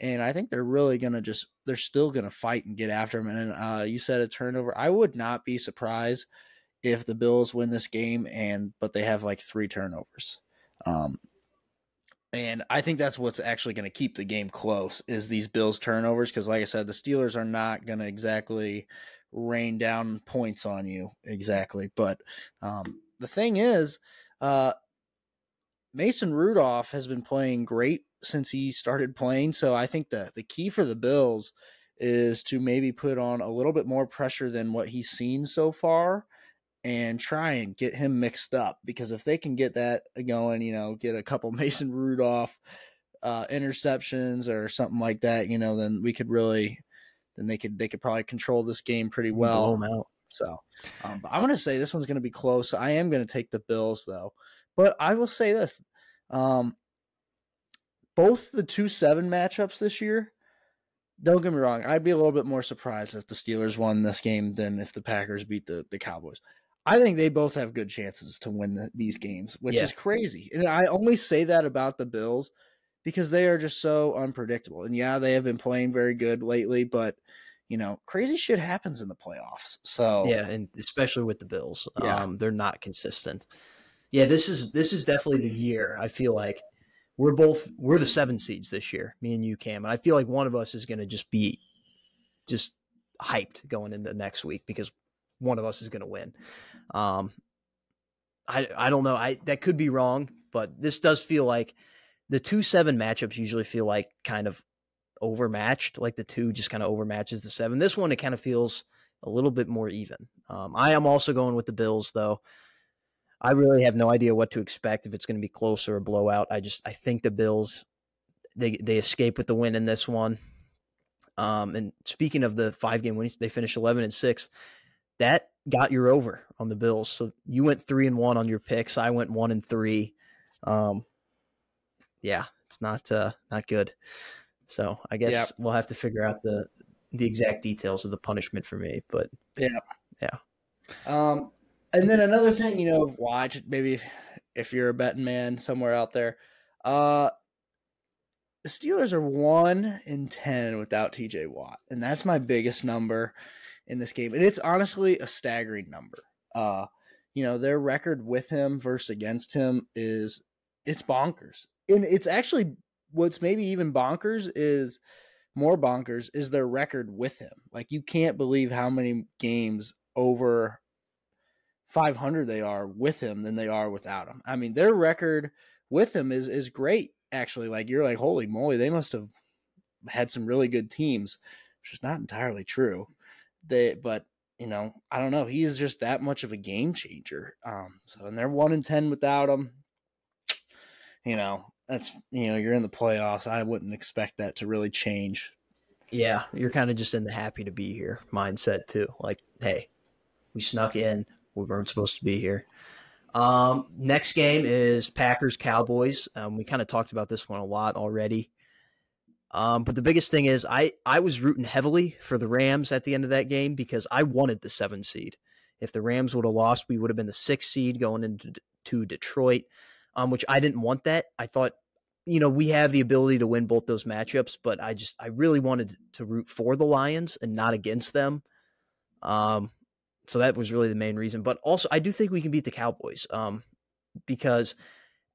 and I think they're really gonna just they're still gonna fight and get after him. And uh, you said a turnover. I would not be surprised if the Bills win this game and but they have like three turnovers. Um, and I think that's what's actually going to keep the game close is these Bills turnovers because, like I said, the Steelers are not going to exactly rain down points on you exactly. But um, the thing is, uh, Mason Rudolph has been playing great since he started playing. So I think the the key for the Bills is to maybe put on a little bit more pressure than what he's seen so far and try and get him mixed up because if they can get that going, you know, get a couple *laughs* Mason Rudolph uh, interceptions or something like that, you know, then we could really then they could they could probably control this game pretty well. Blow out. So, um, but I'm going to say this one's going to be close. I am going to take the Bills though, but I will say this: um, both the two seven matchups this year. Don't get me wrong. I'd be a little bit more surprised if the Steelers won this game than if the Packers beat the, the Cowboys. I think they both have good chances to win the, these games, which yeah. is crazy. And I only say that about the Bills because they are just so unpredictable. And yeah, they have been playing very good lately, but you know, crazy shit happens in the playoffs. So yeah, and especially with the Bills, yeah. um, they're not consistent. Yeah, this is this is definitely the year. I feel like we're both we're the seven seeds this year, me and you, Cam, and I feel like one of us is going to just be just hyped going into next week because one of us is going to win. Um, I I don't know. I that could be wrong, but this does feel like the two seven matchups usually feel like kind of overmatched. Like the two just kind of overmatches the seven. This one it kind of feels a little bit more even. Um, I am also going with the Bills though. I really have no idea what to expect if it's going to be close or a blowout. I just I think the Bills they they escape with the win in this one. Um, and speaking of the five game wins, they finished eleven and six. That got your over on the Bills. So you went three and one on your picks. I went one and three. Um, yeah, it's not uh, not good. So I guess yeah. we'll have to figure out the the exact details of the punishment for me. But yeah, yeah. Um, and then another thing, you know, watch maybe if, you're a betting man somewhere out there, uh, the Steelers are one in ten without T.J. Watt, and that's my biggest number in this game, and it's honestly a staggering number. Uh, you know, their record with him versus against him is it's bonkers, and it's actually what's maybe even bonkers is more bonkers is their record with him. Like you can't believe how many games over 500 they are with him than they are without him. I mean, their record with him is is great actually. Like you're like, holy moly, they must have had some really good teams, which is not entirely true. They, but you know, I don't know. He's just that much of a game changer. Um, so and they're one in ten without him. You know, that's you know, you're in the playoffs. I wouldn't expect that to really change. Yeah, you're kind of just in the happy to be here mindset too. Like, hey, we snuck in we weren't supposed to be here. Um, next game is Packers Cowboys. Um, we kind of talked about this one a lot already. Um, but the biggest thing is I, I was rooting heavily for the Rams at the end of that game because I wanted the seven seed. If the Rams would have lost, we would have been the six seed going into to Detroit, um, which I didn't want that. I thought, you know, we have the ability to win both those matchups, but I just I really wanted to root for the Lions and not against them. Um, so that was really the main reason. But also, I do think we can beat the Cowboys um, because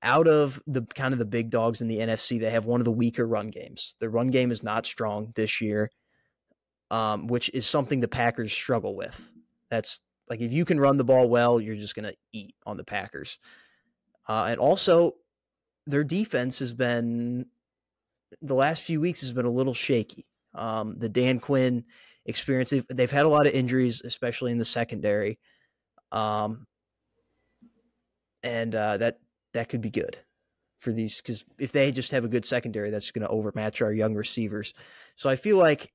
out of the kind of the big dogs in the NFC, they have one of the weaker run games. Their run game is not strong this year, um, which is something the Packers struggle with. That's like if you can run the ball well, you're just going to eat on the Packers. Uh, and also, their defense has been the last few weeks has been a little shaky. Um, the Dan Quinn experience, they've, they've, had a lot of injuries, especially in the secondary. Um, and uh, that that could be good for these because if they just have a good secondary, that's going to overmatch our young receivers. So I feel like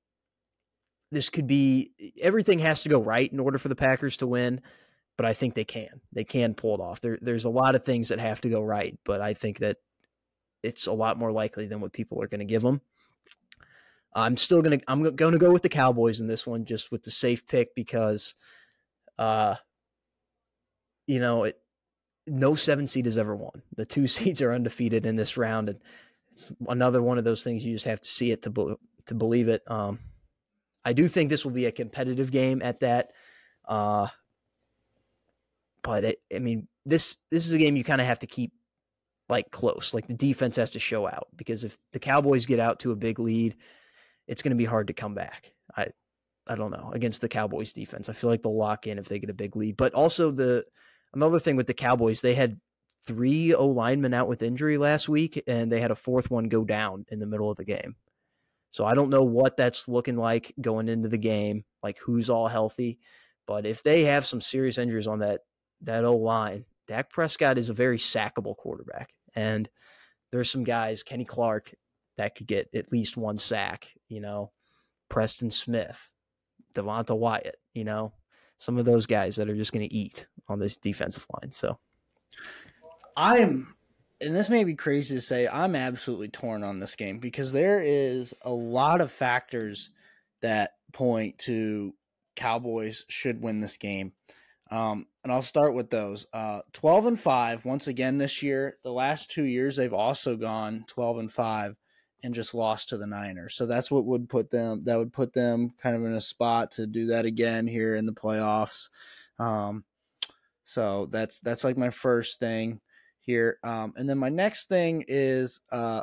this could be everything has to go right in order for the Packers to win, but I think they can. They can pull it off. There, there's a lot of things that have to go right, but I think that it's a lot more likely than what people are going to give them. I'm still gonna I'm going to go with the Cowboys in this one, just with the safe pick because, uh, you know, it, no seven seed has ever won. The two *laughs* seeds are undefeated in this round, and it's another one of those things you just have to see it to be, to believe it. Um, I do think this will be a competitive game at that, uh, but it, I mean this this is a game you kind of have to keep like close. Like the defense has to show out because if the Cowboys get out to a big lead, it's going to be hard to come back. I I don't know against the Cowboys defense. I feel like they'll lock in if they get a big lead, but also the another thing with the Cowboys, they had three O linemen out with injury last week, and they had a fourth one go down in the middle of the game. So I don't know what that's looking like going into the game, like who's all healthy. But if they have some serious injuries on that that O line, Dak Prescott is a very sackable quarterback, and there's some guys, Kenny Clark, that could get at least one sack. You know, Preston Smith, Devonte Wyatt. You know, some of those guys that are just going to eat on this defensive line. So I'm, and this may be crazy to say, I'm absolutely torn on this game because there is a lot of factors that point to Cowboys should win this game. Um, and I'll start with those. Uh, 12 and 5, once again this year. The last two years, they've also gone 12 and 5 and just lost to the Niners. So that's what would put them that would put them kind of in a spot to do that again here in the playoffs. Um, so that's that's like my first thing here. Um, and then my next thing is uh,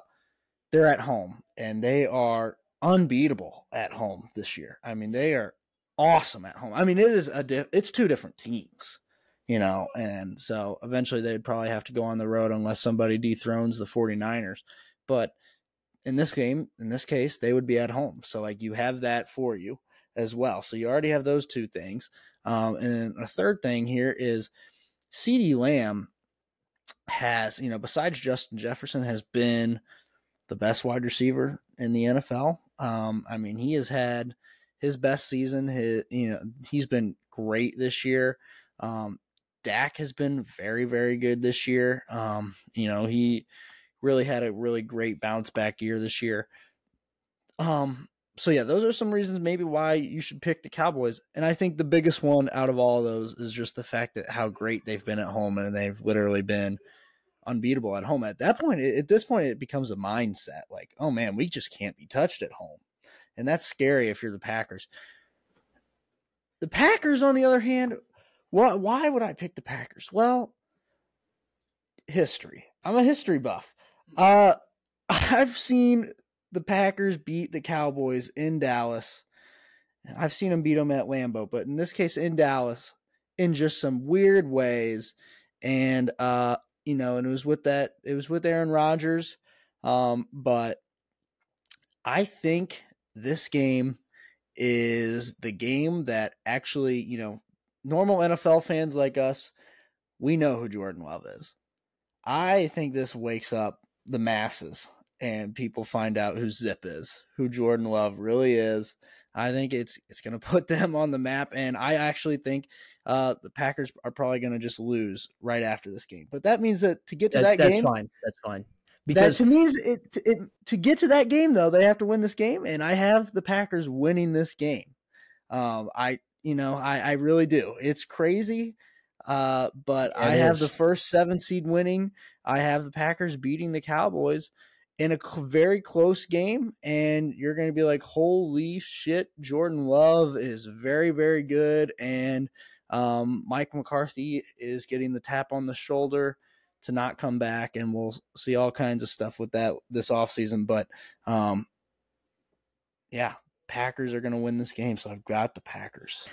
they're at home and they are unbeatable at home this year. I mean, they are awesome at home. I mean, it is a it's two different teams, you know, and so eventually they'd probably have to go on the road unless somebody dethrones the 49ers. But in this game, in this case, they would be at home. So like you have that for you as well. So you already have those two things. Um, and a third thing here is CeeDee Lamb has, you know, besides Justin Jefferson, has been the best wide receiver in the NFL. Um, I mean, he has had his best season. His, you know, he's been great this year. Um, Dak has been very, very good this year. Um, you know, he really had a really great bounce back year this year. Um, so yeah, those are some reasons maybe why you should pick the Cowboys. And I think the biggest one out of all of those is just the fact that how great they've been at home and they've literally been unbeatable at home. At that point, at this point, it becomes a mindset like, oh man, we just can't be touched at home. And that's scary if you're the Packers. The Packers, on the other hand, why, why would I pick the Packers? Well, history. I'm a history buff. Uh, *laughs* I've seen the Packers beat the Cowboys in Dallas. I've seen them beat them at Lambeau, but in this case, in Dallas, in just some weird ways. And uh, you know, and it was with that, it was with Aaron Rodgers. Um, but I think this game is the game that actually, you know, normal NFL fans like us, we know who Jordan Love is. I think this wakes up the masses and people find out who Zip is, who Jordan Love really is. I think it's it's going *laughs* to put them on the map, and I actually think uh, the Packers are probably going to just lose right after this game. But that means that to get to that, that game, that's fine. That's fine. Because that to me, it, it to get to that game though, they have to win this game, and I have the Packers winning this game. Um, I you know I I really do. It's crazy. Uh, but it I is. have the first seven seed winning. I have the Packers beating the Cowboys in a very close game, and you're going to be like, "Holy shit!" Jordan Love is very, very good, and um, Mike McCarthy is getting the tap on the shoulder to not come back, and we'll see all kinds of stuff with that this offseason. But um, yeah, Packers are going to win this game, so I've got the Packers.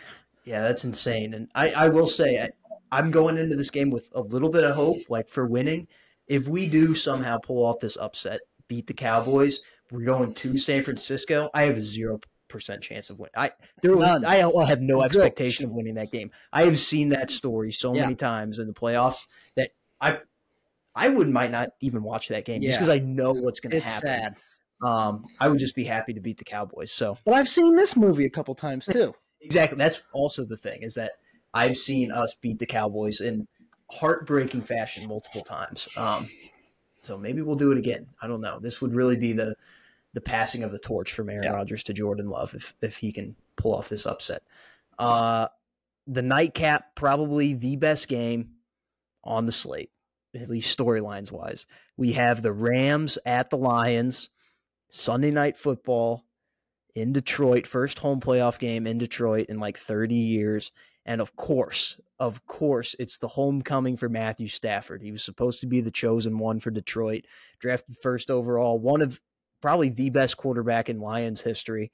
Yeah, that's insane. And I, I will say, I, I'm going into this game with a little bit of hope, like for winning. If we do somehow pull off this upset, beat the Cowboys, we're going to San Francisco. I have a zero percent chance of winning. I there was, I have no expectation of winning that game. I have seen that story so yeah. many times in the playoffs that I I would might not even watch that game yeah. just because I know what's going to happen. Sad. Um, I would just be happy to beat the Cowboys. So, but I've seen this movie a couple times too. *laughs* exactly. That's also the thing is that I've seen us beat the Cowboys in heartbreaking fashion multiple times. Um, so maybe we'll do it again. I don't know. This would really be the the passing of the torch from Aaron yeah. Rodgers to Jordan Love if if he can pull off this upset. Uh, the nightcap probably the best game on the slate, at least storylines wise. We have the Rams at the Lions, Sunday night football in Detroit, first home playoff game in Detroit in like 30 years. And of course, of course, it's the homecoming for Matthew Stafford. He was supposed to be the chosen one for Detroit, drafted first overall, one of probably the best quarterback in Lions history.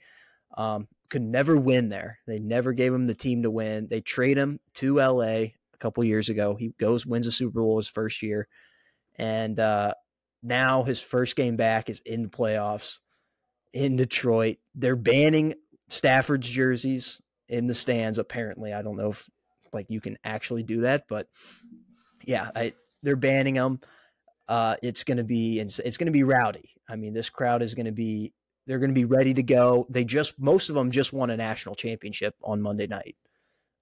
Um, could never win there. They never gave him the team to win. They trade him to LA a couple years ago. He goes wins a Super Bowl his first year, and uh, now his first game back is in the playoffs in Detroit. They're banning Stafford's jerseys in the stands. Apparently, I don't know if like you can actually do that, but yeah, I, they're banning them. Uh, it's gonna be it's, it's gonna be rowdy. I mean, this crowd is gonna be they're gonna be ready to go. They just most of them just won a national championship on Monday night.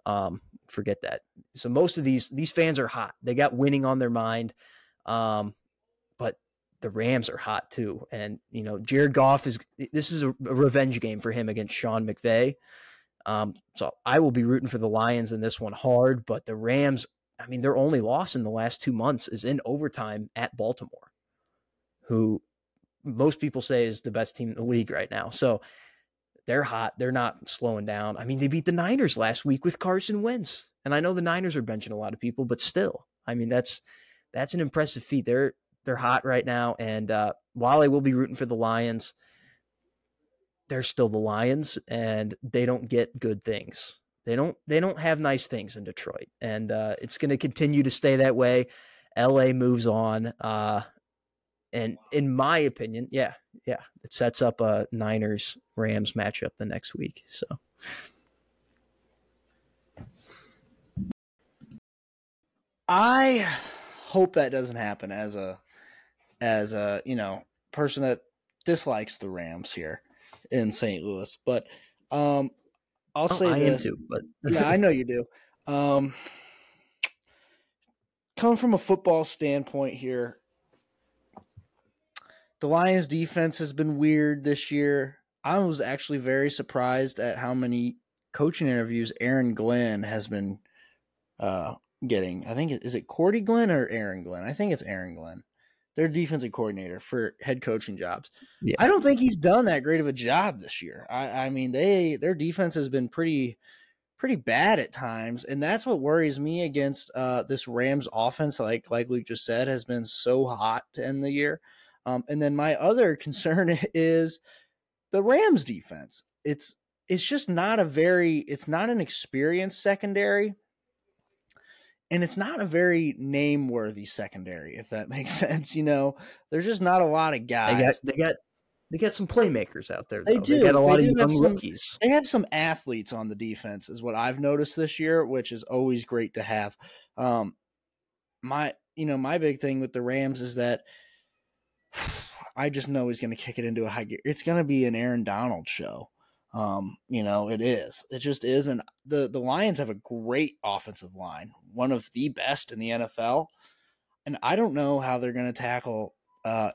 Um, forget that. So most of these these fans are hot. They got winning on their mind. Um, but the Rams are hot too. And you know, Jared Goff is this is a, a revenge game for him against Sean McVay. Um, so I will be rooting for the Lions in this one hard, but the Rams, I mean, their only loss in the last two months is in overtime at Baltimore, who most people say is the best team in the league right now. So they're hot. They're not slowing down. I mean, they beat the Niners last week with Carson Wentz. And I know the Niners are benching a lot of people, but still, I mean, that's that's an impressive feat. They're they're hot right now. And uh, while I will be rooting for the Lions, they're still the Lions, and they don't get good things. They don't they don't have nice things in Detroit, and uh, it's going to continue to stay that way. LA moves on, uh, and in my opinion, yeah, yeah, it sets up a Niners Rams matchup the next week. So. I hope that doesn't happen as a as a you know person that dislikes the Rams here in St. Louis. But um, I'll oh, say I this. Too, but *laughs* yeah, I know you do. Um, coming from a football standpoint here, the Lions defense has been weird this year. I was actually very surprised at how many coaching interviews Aaron Glenn has been uh, getting. I think is it Cordy Glenn or Aaron Glenn? I think it's Aaron Glenn their defensive coordinator for head coaching jobs. Yeah. I don't think he's done that great of a job this year. I, I mean, they their defense has been pretty pretty bad at times, and that's what worries me against uh, this Rams offense. Like like Luke just said, has been so hot to end the year. Um, and then my other *laughs* concern is the Rams defense. It's it's just not a very it's not an experienced secondary and it's not a very name worthy secondary, if that *laughs* makes sense. You know, there's just not a lot of guys. They got they got they got some playmakers out there. Though. They do. They got a lot of young some, rookies. They have some athletes on the defense, is what I've noticed this year, which is always great to have. Um, my you know my big thing with the Rams is that *sighs* I just know he's going to kick it into a high gear. It's going to be an Aaron Donald show. Um, you know, it is. It just is. And the the Lions have a great offensive line, one of the best in the NFL. And I don't know how they're going to tackle uh,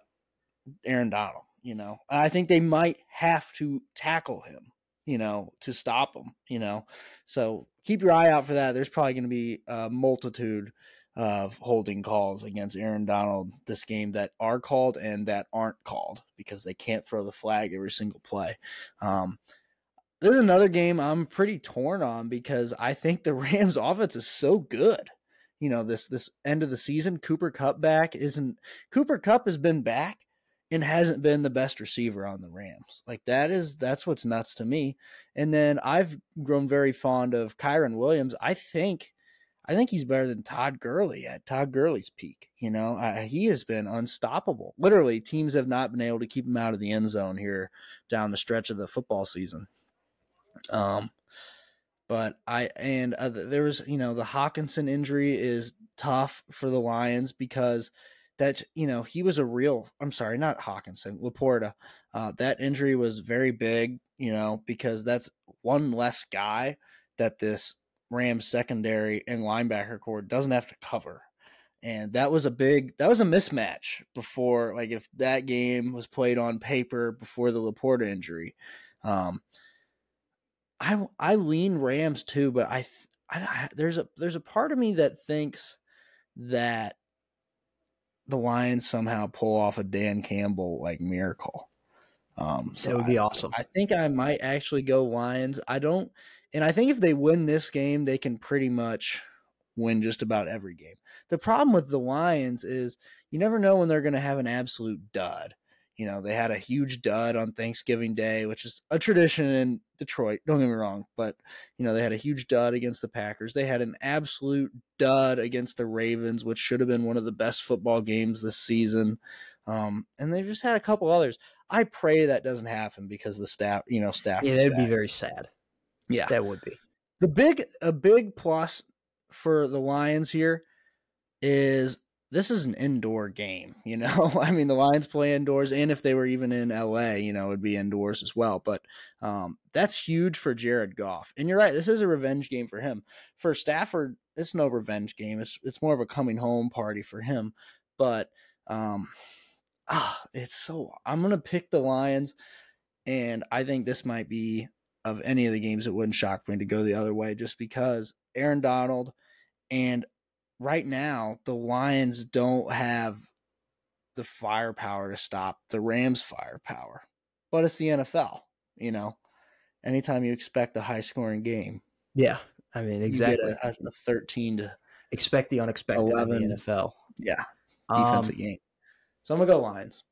Aaron Donald. You know, I think they might have to tackle him. You know, to stop him. You know, so keep your eye out for that. There's probably going to be a multitude of holding calls against Aaron Donald this game that are called and that aren't called because they can't throw the flag every single play. Um, there's another game I'm pretty torn on because I think the *laughs* Rams offense is so good. you know this this end of the season. Cooper Kupp back isn't Cooper Kupp has been back and hasn't been the best receiver on the Rams. Like that is that's what's nuts to me. And then I've grown very fond of Kyren Williams. I think I think he's better than Todd Gurley at Todd Gurley's peak. You know, he has been unstoppable. Literally, teams have not been able to keep him out of the end zone here down the stretch of the football season. Um, but I and uh, there was you know the Hockenson injury is tough for the Lions because that you know he was a real I'm sorry not Hockenson LaPorta uh, that injury was very big you know because that's one less guy that this Rams secondary and linebacker corps doesn't have to cover. And that was a big that was a mismatch before like if that game was played on paper before the LaPorta injury. Um I I lean Rams too, but I, I, I there's a there's a part of me that thinks that the Lions somehow pull off a Dan Campbell like miracle. Um, so that would be I, awesome. I think I might actually go Lions. I don't, and I think if they win this game, they can pretty much win just about every game. The problem with the Lions is you never know when they're going to have an absolute dud. You know, they had a huge dud on Thanksgiving Day, which is a tradition in Detroit. Don't get me wrong, but you know, they had a huge dud against the Packers. They had an absolute dud against the Ravens, which should have been one of the best football games this season. Um, and they've just had a couple others. I pray that doesn't happen because the staff, you know, staff. Yeah, that'd be very sad. Yeah, that would be. The big, a big plus for the Lions here is this is an indoor game, *laughs* you know. I mean, the Lions play indoors, and if they were even in LA, you know, it'd be indoors as well. But um, that's huge for Jared Goff. And you're right, this is a revenge game for him. For Stafford, it's no revenge game. It's it's more of a coming home party for him. But um, *sighs* ah, it's so. I'm gonna pick the Lions, and I think this might be of any of the games. It wouldn't shock me to go the other way, just because Aaron Donald and right now the Lions don't have the firepower to stop the Rams' firepower. But it's the NFL, you know. Anytime you expect a high scoring game. Yeah. I mean exactly. A, a, thirteen to expect the unexpected 11, in the NFL. Yeah. Defensive um, game. So I'm gonna go Lions.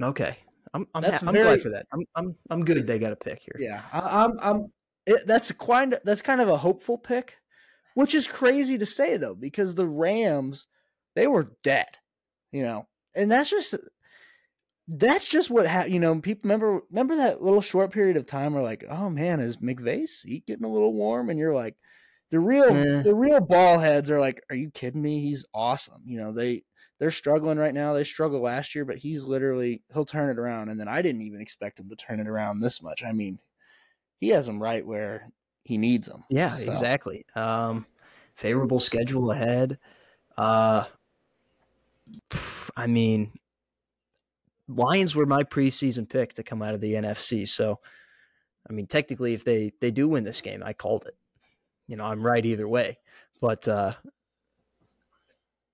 Okay. I'm I'm, that's ha- I'm very, glad for that. I'm I'm I'm good they got a pick here. Yeah. I, I'm I'm it, that's quite that's kind of a hopeful pick which is crazy to say though because the Rams they were dead, you know, and that's just that's just what happened. You know, people remember remember that little short period of time where like, oh man, is McVay's seat getting a little warm? And you're like, the real eh. the real ball heads are like, are you kidding me? He's awesome. You know, they they're struggling right now. They struggled last year, but he's literally he'll turn it around. And then I didn't even expect him to turn it around this much. I mean, he has them right where he needs them. Yeah, so. exactly. Um, favorable schedule ahead. Uh, I mean, Lions were my preseason pick to come out of the NFC. So, I mean, technically, if they they do win this game, I called it. You know, I'm right either way. But uh,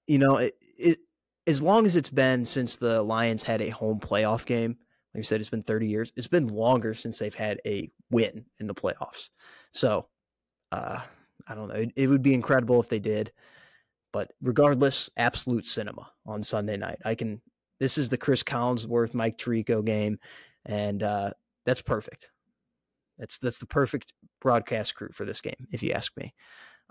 you know, it, it as long as it's been since the Lions had a home playoff game, like said, it's been 30 years. It's been longer since they've had a win in the playoffs. So, uh, I don't know. It, it would be incredible if they did. But regardless, absolute cinema on Sunday night. I can. This is the Cris Collinsworth, Mike Tirico game, and uh, that's perfect. That's that's the perfect broadcast crew for this game, if you ask me.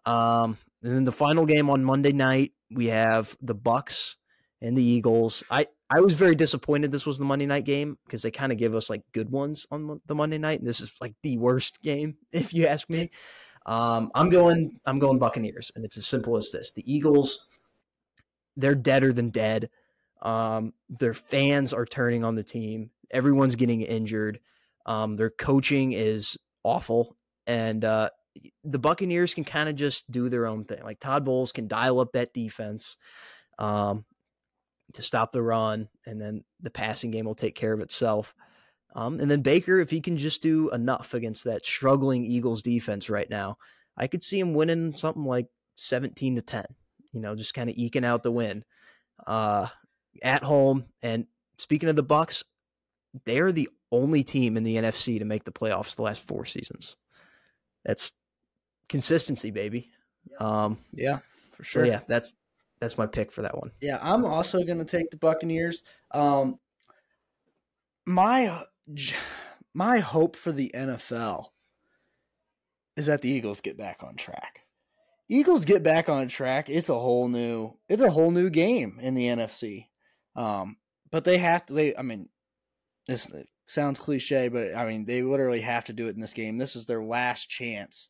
Um, and then the final game on Monday night, we have the Bucks and the Eagles. I I was very disappointed this was the Monday night game because they kind of give us like good ones on the Monday night, and this is like the worst game, *laughs* if you ask me. Um, I'm going. I'm going Buccaneers, and it's as simple as this: the Eagles, they're deader than dead. Um, their fans are turning on the team. Everyone's getting injured. Um, their coaching is awful, and uh, the Buccaneers can kind of just do their own thing. Like Todd Bowles can dial up that defense um, to stop the run, and then the passing game will take care of itself. Um, and then Baker, if he can just do enough against that struggling Eagles defense right now, I could see him winning something like 17 to 10, you know, just kind of eking out the win uh, at home. And speaking of the Bucks, they're the only team in the NFC to make the playoffs the last four seasons. That's consistency, baby. Um, yeah, for sure. So yeah, that's that's my pick for that one. Yeah, I'm also going to take the Buccaneers. Um, my my hope for the NFL is that the Eagles get back on track. Eagles get back on track. It's a whole new it's a whole new game in the NFC. Um, but they have to. They I mean, this sounds cliche, but I mean they literally have to do it in this game. This is their last chance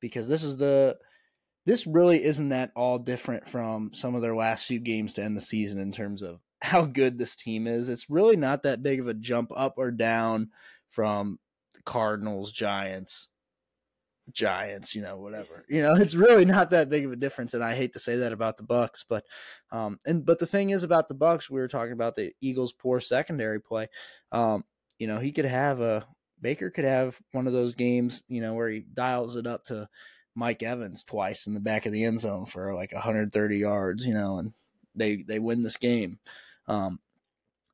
because this is the this really isn't that all different from some of their last few games to end the season in terms of *laughs* how good this team is. It's really not that big of a jump up or down from Cardinals, Giants, Giants, you know, whatever. You know, it's really not that big of a difference and I hate to say that about the Bucks, but um and but the thing is about the Bucks, we were talking about the Eagles poor secondary play. Um you know, he could have a Baker could have one of those games, you know, where he dials it up to Mike Evans twice in the back of the end zone for like 130 yards, you know, and they they win this game. Um,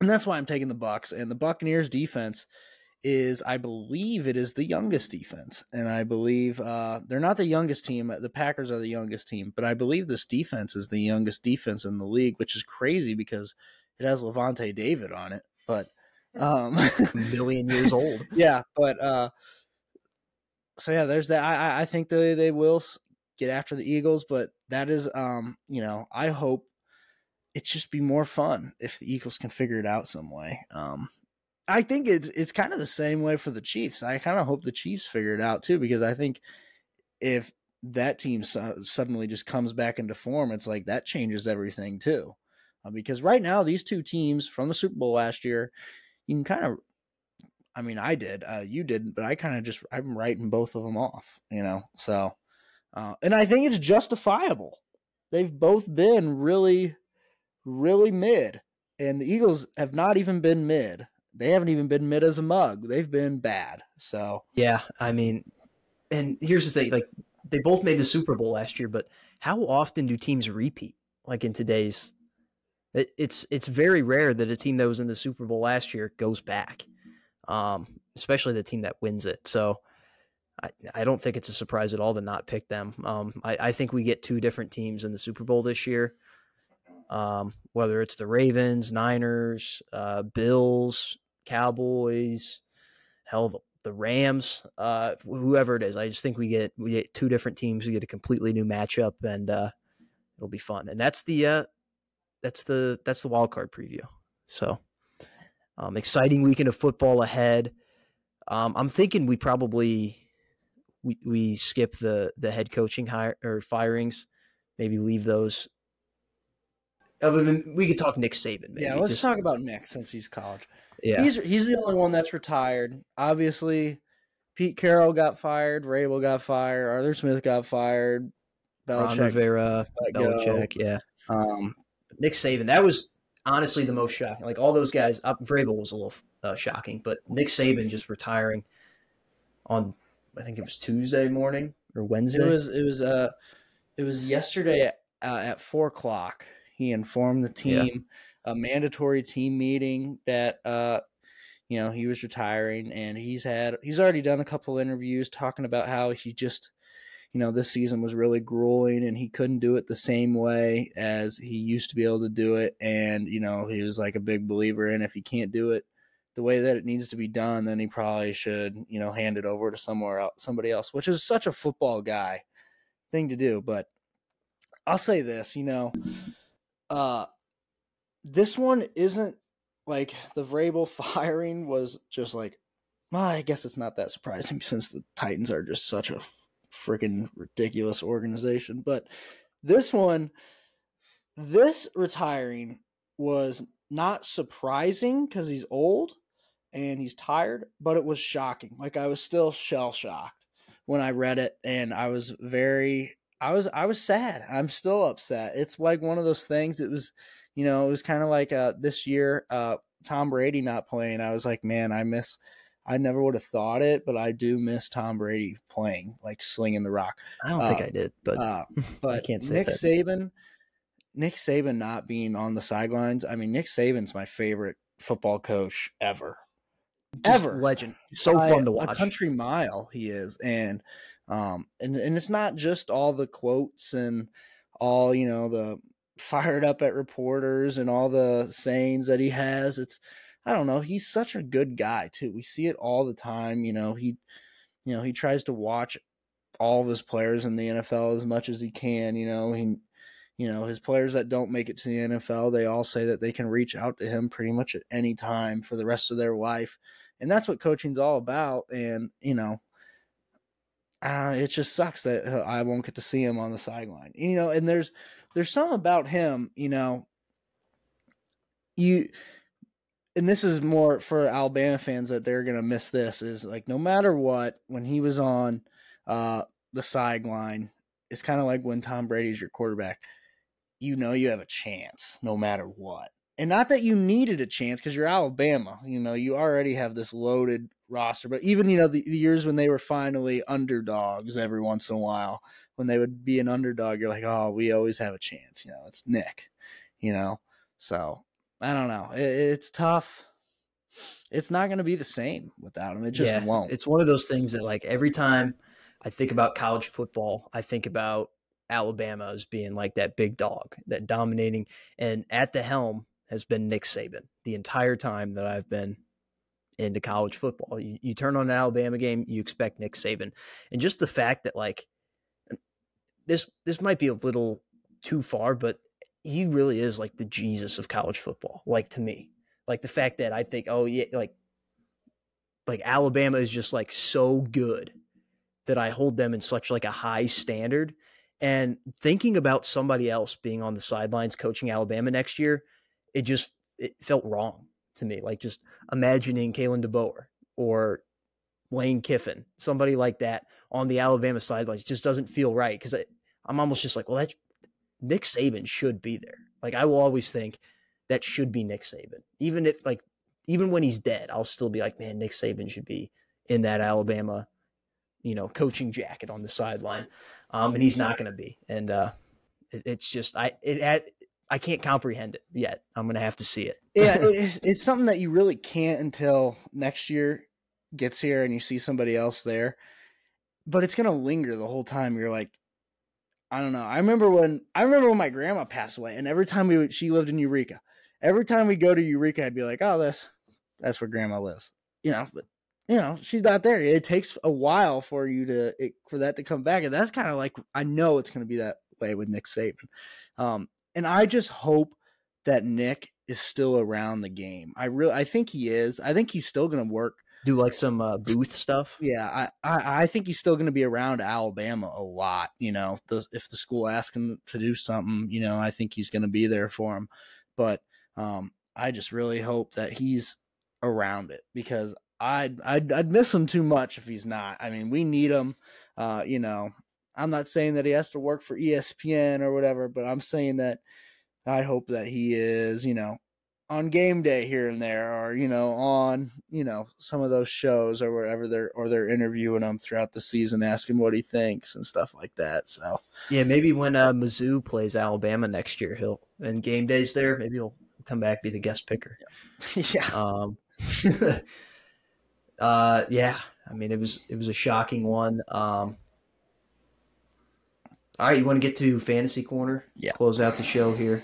and that's why I'm taking the Bucs and the Buccaneers defense is I believe it is the youngest defense, and I believe uh, they're not the youngest team. The Packers are the youngest team, but I believe this defense is the youngest defense in the league, which is crazy because it has Lavonte David on it, but um, *laughs* million years old. *laughs* Yeah, but uh, so yeah, there's that. I I think they they will get after the Eagles, but that is um you know I hope it just be more fun if the Eagles can figure it out some way. Um, I think it's it's kind of the same way for the Chiefs. I kind of hope the Chiefs figure it out too because I think if that team so, suddenly just comes back into form, it's like that changes everything too. Uh, because right now, these two teams from the Super Bowl last year, you can kind of I mean, I did. Uh, you didn't, but I kind of just I'm writing both of them off, you know. So, uh, and I think it's justifiable. They've both been really, really mid, and the Eagles have not even been mid. They haven't even been mid as a mug. They've been bad. So yeah, I mean, and here's the thing: like they both made the Super Bowl last year, but how often do teams repeat? Like in today's, it, it's it's very rare that a team that was in the Super Bowl last year goes back um, especially the team that wins it. So I, I don't think it's a surprise at all to not pick them. Um, I, I think we get two different teams in the Super Bowl this year. Um, whether it's the Ravens, Niners, uh, Bills, Cowboys, hell, the, the Rams, uh, whoever it is. I just think we get we get two different teams. We get a completely new matchup, and uh, it'll be fun. And that's the uh, that's the that's the wild card preview. So um, exciting weekend of football ahead. Um, I'm thinking we probably we, we skip the the head coaching hire or firings, maybe leave those. Other than we could talk Nick Saban. Maybe. Yeah, let's Just, talk about Nick since he's college. Yeah, He's he's the only one that's retired. Obviously, Pete Carroll got fired, Vrabel got fired, Arthur Smith got fired, Ron Belichick. Rivera, let go. Belichick. Yeah, Um, Nick Saban. That was honestly the most shocking. Like all those guys, uh, Vrabel was a little uh, shocking, but Nick Saban just retiring on I think it was Tuesday morning or Wednesday. It was it was uh it was yesterday uh, at four o'clock. He informed the team a mandatory team meeting that uh you know he was retiring, and he's had he's already done a couple interviews talking about how he just you know this season was really grueling and he couldn't do it the same way as he used to be able to do it, and you know he was like a big believer in if he can't do it the way that it needs to be done, then he probably should, you know, hand it over to somewhere else, somebody else, which is such a football guy thing to do. But I'll say this, you know, uh, this one isn't like the Vrabel *laughs* firing was just like, well, I guess it's not that surprising *laughs* since the Titans are just such a freaking ridiculous organization. But this one, this retiring was not surprising because he's old and he's tired, but it was shocking. Like I was still shell shocked when I read it, and I was very, I was, I was sad. I'm still upset. It's like one of those things. It was, you know, it was kind of like uh, this year, uh, Tom Brady not playing. I was like, man, I miss. I never would have thought it, but I do miss Tom Brady playing, like slinging the rock. I don't think I did, but Uh, *laughs* but can't say Nick that. Saban, Nick Saban not being on the sidelines. I mean, Nick Saban's my favorite football coach ever. just ever. legend. So By fun to watch. A country mile he is, and um, and and it's not just all the quotes and all you know the fired up at reporters and all the sayings that he has. It's I don't know. He's such a good guy too. We see it all the time. You know he, you know he tries to watch all of his players in the NFL as much as he can. You know he you know his players that don't make it to the NFL, they all say that they can reach out to him pretty much at any time for the rest of their life, and that's what coaching's all about. And you know, uh, it just sucks that uh, I won't get to see him on the sideline. You know, and there's there's something about him. You know, you and this is more for Alabama fans that they're gonna miss this is like no matter what when he was on uh, the sideline, it's kind of like when Tom Brady's your quarterback you know you have a chance no matter what. And not that you needed a chance because you're Alabama. You know, you already have this loaded roster. But even, you know, the, the, years when they were finally underdogs every once in a while, when they would be an underdog, you're like, oh, we always have a chance. You know, it's Nick, you know? So I don't know. It, it's tough. It's not going to be the same without him. It just yeah, won't. It's one of those things that, like, every time I think about college football, I think about Alabama as being like that big dog, that dominating. And at the helm has been Nick Saban the entire time that I've been into college football. You, you turn on an Alabama game, you expect Nick Saban. And just the fact that like this this might be a little too far, but he really is like the Jesus of college football, like to me. Like the fact that I think, oh yeah, like like Alabama is just like so good that I hold them in such like a high standard and thinking about somebody else being on the sidelines coaching Alabama next year, it just it felt wrong to me. Like just imagining Kalen DeBoer or Lane Kiffin, somebody like that on the Alabama sidelines just doesn't feel right because I'm almost just like, well, that Nick Saban should be there. Like I will always think that should be Nick Saban, even if like even when he's dead, I'll still be like, man, Nick Saban should be in that Alabama, you know, coaching jacket on the sideline um, and he's not going to be. And uh, it, it's just I it had, I can't comprehend it yet. I'm going to have to see it. yeah, *laughs* it's, it's something that you really can't until next year gets here and you see somebody else there. But it's going to linger the whole time. You're like, I don't know. I remember when I remember when my grandma passed away, and every time we she lived in Eureka. Every time we go to Eureka, I'd be like, "Oh, that's that's where Grandma lives," you know. But you know she's not there it takes a while for you to it, for that to come back and that's kind of like i know it's going to be that way with nick saban um, and i just hope that nick is still around the game i really i think he is i think he's still going to work do like some uh, booth stuff yeah I, I, I think he's still going to be around alabama a lot you know if the, if the school asks him to do something you know i think he's going to be there for him but um, i just really hope that he's around it because I'd, I'd I'd miss him too much if he's not. I mean, we need him. Uh, you know, I'm not saying that he has to work for ESPN or whatever, but I'm saying that I hope that he is, you know, on game day here and there, or you know, on you know some of those shows or wherever they're or they're interviewing him throughout the season, asking what he thinks and stuff like that. So yeah, maybe when uh, Mizzou plays Alabama next year, he'll and game days there, maybe he'll come back be the guest picker. *laughs* yeah. Um, *laughs* uh, yeah, I mean it was it was a shocking one. Um, all right, you want to get to fantasy corner? Yeah. Close out the show here,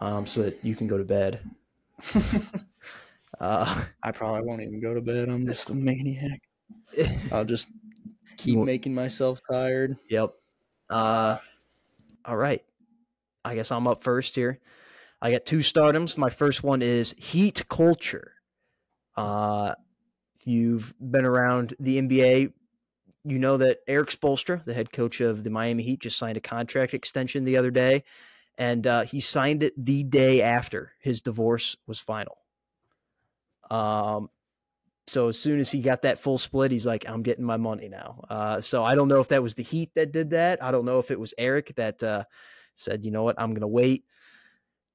um, so that you can go to bed. *laughs* uh, I probably won't even go to bed. I'm just a maniac. *laughs* I'll just keep making myself tired. Yep. Uh, all right. I guess I'm up first here. I got two stardoms. My first one is Heat Culture. Uh, you've been around the NBA, you know that Erik Spoelstra, the head coach of the Miami Heat, just signed a contract extension the other day, and uh, he signed it the day after his divorce was final. Um, so as soon as he got that full split, he's like, "I'm getting my money now." Uh, so I don't know if that was the Heat that did that. I don't know if it was Erik that uh, said, "You know what? I'm going to wait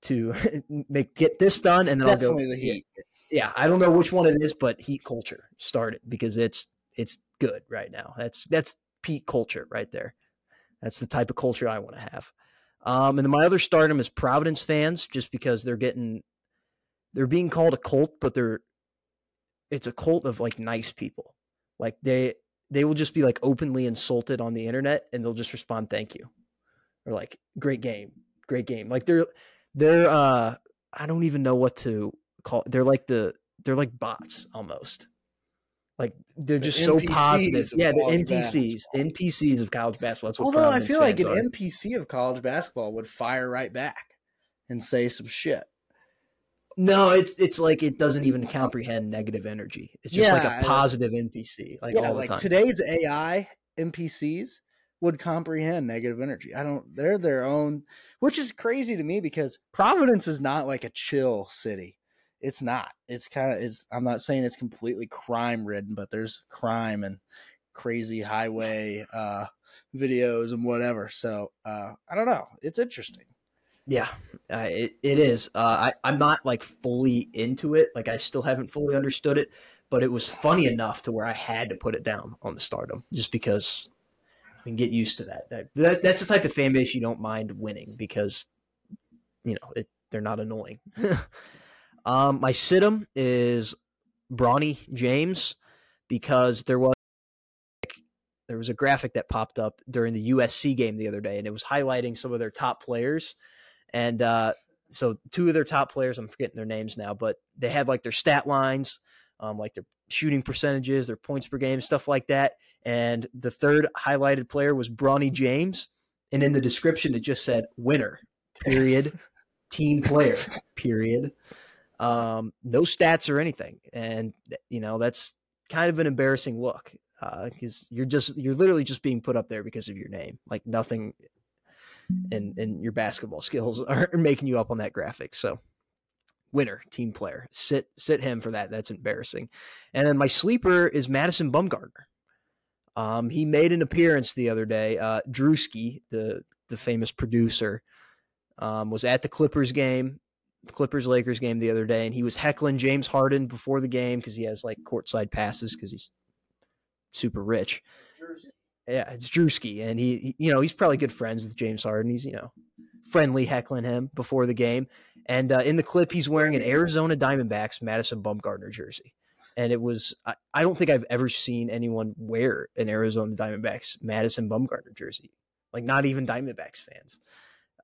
to *laughs* make get this done, and then I'll go." The Heat yeah, I don't know which one it is, but heat culture started because it's it's good right now. That's that's peak culture right there. That's the type of culture I want to have. Um, and then my other stardom is Providence fans, just because they're getting they're being called a cult, but they're it's a cult of like nice people. Like they they will just be like openly insulted on the internet and they'll just respond thank you or like great game, great game. Like they're they're uh I don't even know what to call. They're like the they're like bots almost. Like they're The just so positive. Yeah, the NPCs, basketball. NPCs of college basketball. That's what Although I feel like an are. NPC of college basketball would fire right back and say some shit. No, it's it's like it doesn't even comprehend negative energy. It's just like a positive NPC, like yeah, all the like time. today's AI NPCs would comprehend negative energy. I don't. They're their own, which is crazy to me because Providence is not like a chill city. It's not. It's kind of. It's. I'm not saying it's completely crime ridden, but there's crime and crazy highway *laughs* uh, videos and whatever. So uh, I don't know. It's interesting. Yeah, uh, it it is. Uh, I I'm not like fully into it. Like I still haven't fully understood it, but it was funny enough to where I had to put it down on the Stardom just because I can get used to that. That, that that's the type of fan base you don't mind winning because you know it, they're not annoying. *laughs* um, my situm is Bronny James because there was there was a graphic that popped up during the USC game the other day, and it was highlighting some of their top players. And uh, so, two of their top players, I'm forgetting their names now, but they had like their stat lines, um, like their shooting percentages, their points per game, stuff like that. And the third highlighted player was Bronny James. And in the description, it just said winner, period, *laughs* team player, period. Um, no stats or anything. And, you know, that's kind of an embarrassing look because you're just you're literally just being put up there because of your name like nothing and and your basketball *laughs* skills are making you up on that graphic so winner team player sit sit him for that that's embarrassing and then my sleeper is madison bumgarner um he made an appearance the other day uh drewski the the famous producer um was at the clippers game clippers lakers game the other day and he was heckling james harden before the game because he has like courtside passes because he's super rich. Yeah, it's Drewski, and he, he- you know, he's probably good friends with James Harden. He's, you know, friendly heckling him before the game, and uh, in the clip, he's wearing an Arizona Diamondbacks Madison Bumgarner jersey, and it was, I, I don't think I've ever seen anyone wear an Arizona Diamondbacks Madison Bumgarner jersey, like not even Diamondbacks fans,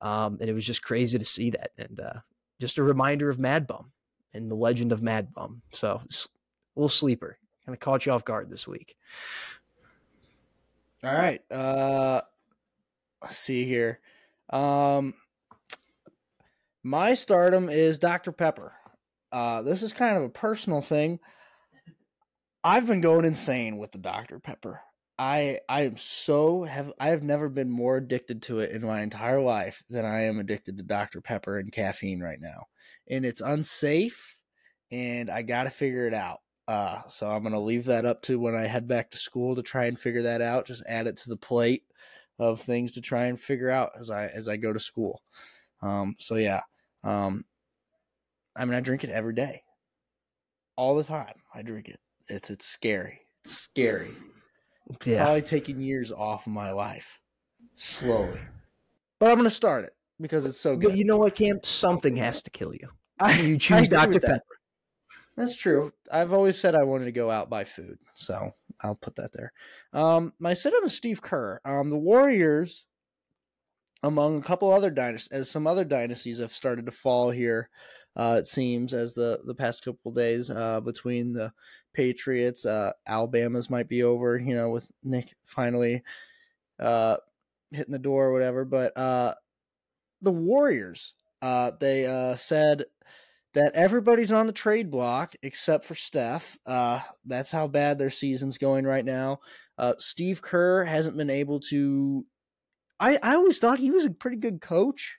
um, and it was just crazy to see that, and uh, just a reminder of Mad Bum and the legend of Mad Bum. So, a little sleeper, kind of caught you off guard this week. All right. Uh let's see here. Um my stardom is Dr. Pepper. Uh this is kind of a personal thing. I've been going insane with the Dr. Pepper. I I am so have I have never been more addicted to it in my entire life than I am addicted to Dr. Pepper and caffeine right now. And it's unsafe and I got to figure it out. Uh, so I'm gonna leave that up to when I head back to school to try and figure that out. Just add it to the plate of things to try and figure out as I as I go to school. Um, so yeah, um, I mean I drink it every day, all the time. I drink it. It's it's scary. It's scary. Yeah. Probably taking years off of my life, slowly. But I'm gonna start it because it's so good. But you know what, Cam? Something has to kill you. I, You choose Dr. that. Pepper. That's true. I've always said I wanted to go out buy food, so I'll put that there. Um, my sit-up is Steve Kerr. Um, the Warriors, among a couple other dynasties, as some other dynasties have started to fall here. Uh, it seems as the the past couple days uh, between the Patriots, uh, Alabama's might be over. You know, with Nick finally uh, hitting the door or whatever. But uh, the Warriors, uh, they uh, said that everybody's on the trade block except for Steph. Uh, that's how bad their season's going right now. Uh, Steve Kerr hasn't been able to. I, I always thought he was a pretty good coach.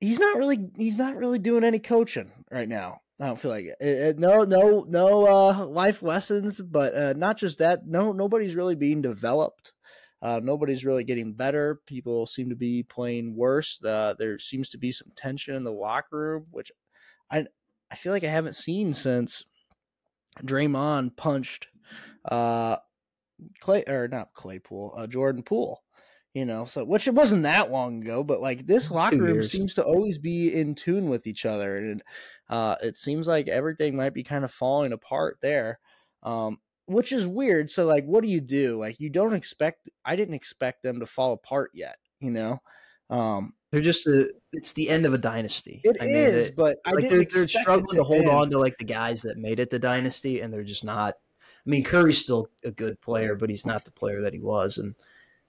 He's not really he's not really doing any coaching right now. I don't feel like it. Uh, uh, no no no uh, life lessons, but uh, not just that. No nobody's really being developed. Uh, nobody's really getting better. People seem to be playing worse. Uh, there seems to be some tension in the locker room, which I I feel like I haven't seen since Draymond punched uh Clay or not Claypool, uh, Jordan Poole. You know, so which it wasn't that long ago, but like this locker room seems to always be in tune with each other, and uh, it seems like everything might be kind of falling apart there, um, which is weird. So like, what do you do? Like, you don't expect. I didn't expect them to fall apart yet. You know, Um, they're just a, it's the end of a dynasty. It is, I mean, they- but I like didn't they're, they're struggling to hold on to like the guys that made it the dynasty, and they're just not. I mean, Curry's still a good player, but he's not the player that he was, and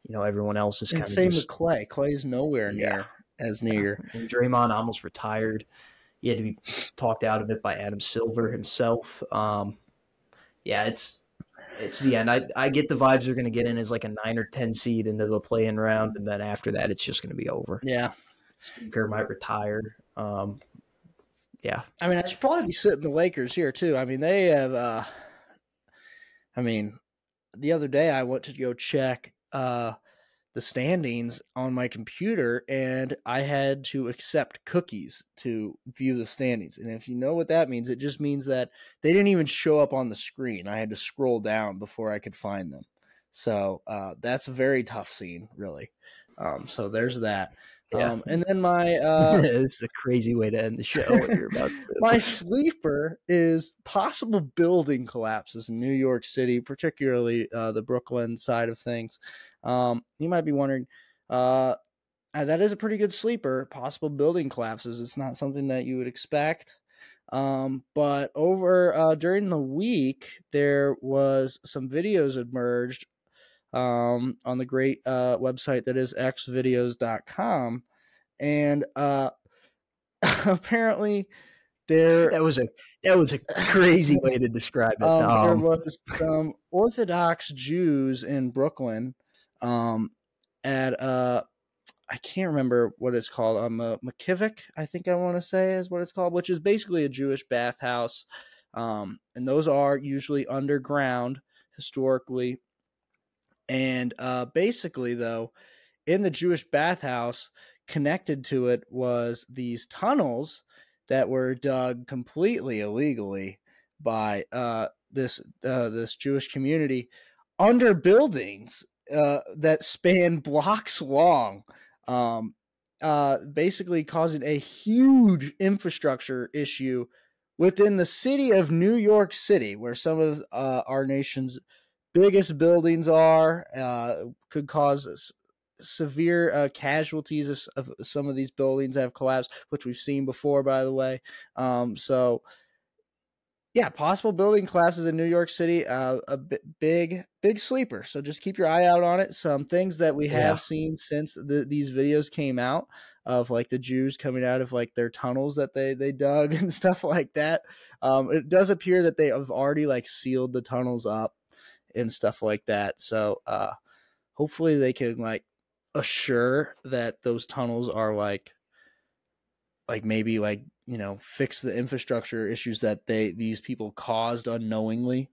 you know everyone else is kind of same just. with Clay. Clay's nowhere Yeah. near as near. And Draymond almost retired. He had to be talked out of it by Adam Silver himself. Um, yeah, it's it's the end. I I get the vibes they're going to get in as like a nine or ten seed into the play-in round, and then after that, it's just going to be over. Yeah. Steve Kerr might retire. Um, yeah, I mean, I should probably be sitting the Lakers here too. I mean, they have. uh I mean, the other day I went to go check uh the standings on my computer, and I had to accept cookies to view the standings. And if you know what that means, it just means that they didn't even show up on the screen. I had to scroll down before I could find them. So uh, that's a very tough scene, really. Um, so there's that. Yeah. Um, and then my *laughs* uh, this is a crazy way to end the show. What you're about to *laughs* my sleeper is possible building collapses in New York City, particularly uh, the Brooklyn side of things. Um, you might be wondering, uh, uh, that is a pretty good sleeper. Possible building collapses. It's not something that you would expect. Um, but over uh, during the week, there was some videos emerged um, on the great uh, website that is xvideos.com. And uh, *laughs* apparently, there that was a that was a crazy way to describe it. um, there Um, was some Orthodox Jews in Brooklyn um, at uh, I can't remember what it's called. Um, uh, McKivik, I think I want to say is what it's called, which is basically a Jewish bathhouse, um, and those are usually underground historically. And uh, basically, though, in the Jewish bathhouse, connected to it was these tunnels that were dug completely illegally by uh, this uh, this Jewish community under buildings uh, that span blocks long, um, uh, basically causing a huge infrastructure issue within the city of New York City, where some of uh, our nation's biggest buildings are, uh, could cause s- severe uh, casualties of, of some of these buildings that have collapsed, which we've seen before, by the way. Um, so, yeah, possible building collapses in New York City, uh, a big, big sleeper. So just keep your eye out on it. Some things that we have Yeah. seen since the, these videos came out of like the Jews coming out of like their tunnels that they they dug *laughs* and stuff like that. Um, it does appear that they have already like sealed the tunnels up and stuff like that. So uh, hopefully they can like assure that those tunnels are like like maybe like you know fix the infrastructure issues that they these people caused unknowingly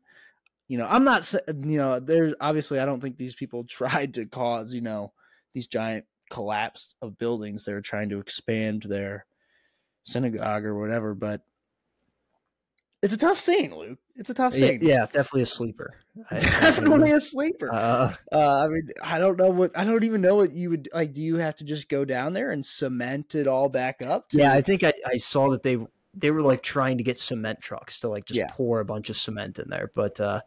you know i'm not you know there's obviously i don't think these people *laughs* tried to cause you know these giant collapse of buildings they're trying to expand their synagogue or whatever but it's a tough scene luke it's a tough scene yeah, definitely a sleeper. *laughs* I- definitely a sleeper Uh, uh, I mean, I don't know what I don't even know what you would like. Do you have to just go down there and cement it all back up? To, yeah, I think I, I saw that they they were like trying to get cement trucks to like just Yeah. pour a bunch of cement in there, but uh,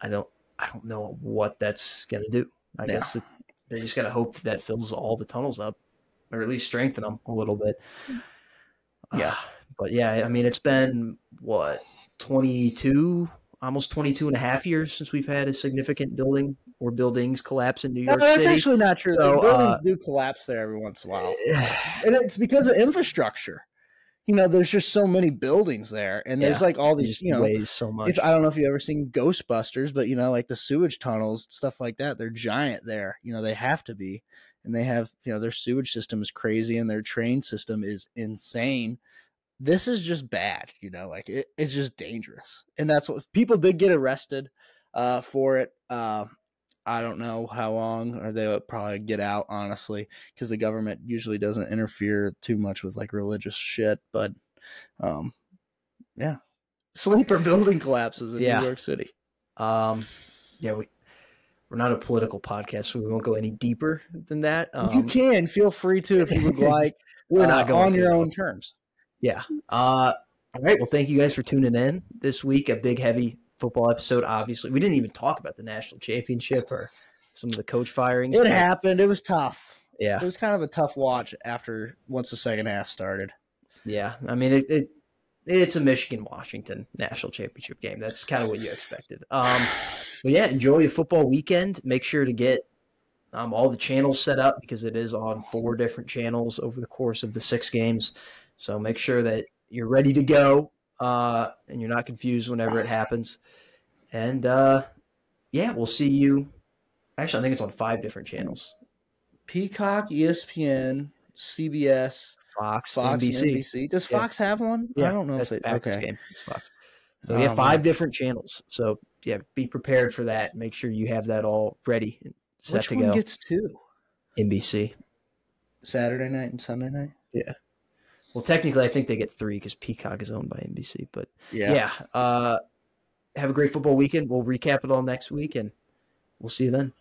I don't I don't know what that's gonna do. I Yeah. guess it, they just gotta hope that fills all the tunnels up, or at least strengthen them a little bit. Yeah. Uh, but yeah, I mean it's been what twenty two. Almost 22 and a half years since we've had a significant building or buildings collapse in New York No, that's City. actually not true. So, the buildings uh, do collapse there every once in a while, *sighs* and it's because of infrastructure. You know, there's just so many buildings there, and there's Yeah, like all these. You know, weighs so much. if I don't know if you've ever seen Ghostbusters, but you know, like the sewage tunnels, stuff like that, they're giant there. You know, they have to be, and they have you know their sewage system is crazy, and their train system is insane. This is just bad, you know, like it, it's just dangerous, and that's what people did get arrested uh, for it. Uh, I don't know how long, or they would probably get out honestly, because the government usually doesn't interfere too much with like religious shit. But, um, yeah, sleeper *laughs* building collapses in Yeah. New York City. Um, yeah, we we're not a political podcast, so we won't go any deeper than that. Um, you can feel free to if you would *laughs* like. We're uh, not going on your own terms. Yeah. Uh, all right. Well, thank you guys for tuning in this week. A big, heavy football episode. Obviously, we didn't even talk about the national championship or some of the coach firings. It happened. It was tough. Yeah, it was kind of a tough watch after once the second half started. Yeah, I mean it, it it's a Michigan Washington national championship game. That's kind of what you expected. Um, but yeah, enjoy your football weekend. Make sure to get um, all the channels set up because it is on four different channels over the course of the six games. So make sure that you're ready to go uh, and you're not confused whenever it happens. And uh, yeah, we'll see you. Actually, I think it's on five different channels. Peacock, ESPN, CBS, Fox, Fox, NBC. NBC. Does Yeah. Fox have one? I don't know if That's they. the Okay. game. It's Fox. So Oh, yeah, five different channels. So yeah, be prepared for that. Make sure you have that all ready and set Which to one go. gets two? NBC. Saturday night and Sunday night. Well, technically, I think they get three because Peacock is owned by NBC. But Yeah. yeah, uh, have a great football weekend. We'll recap it all next week, and we'll see you then.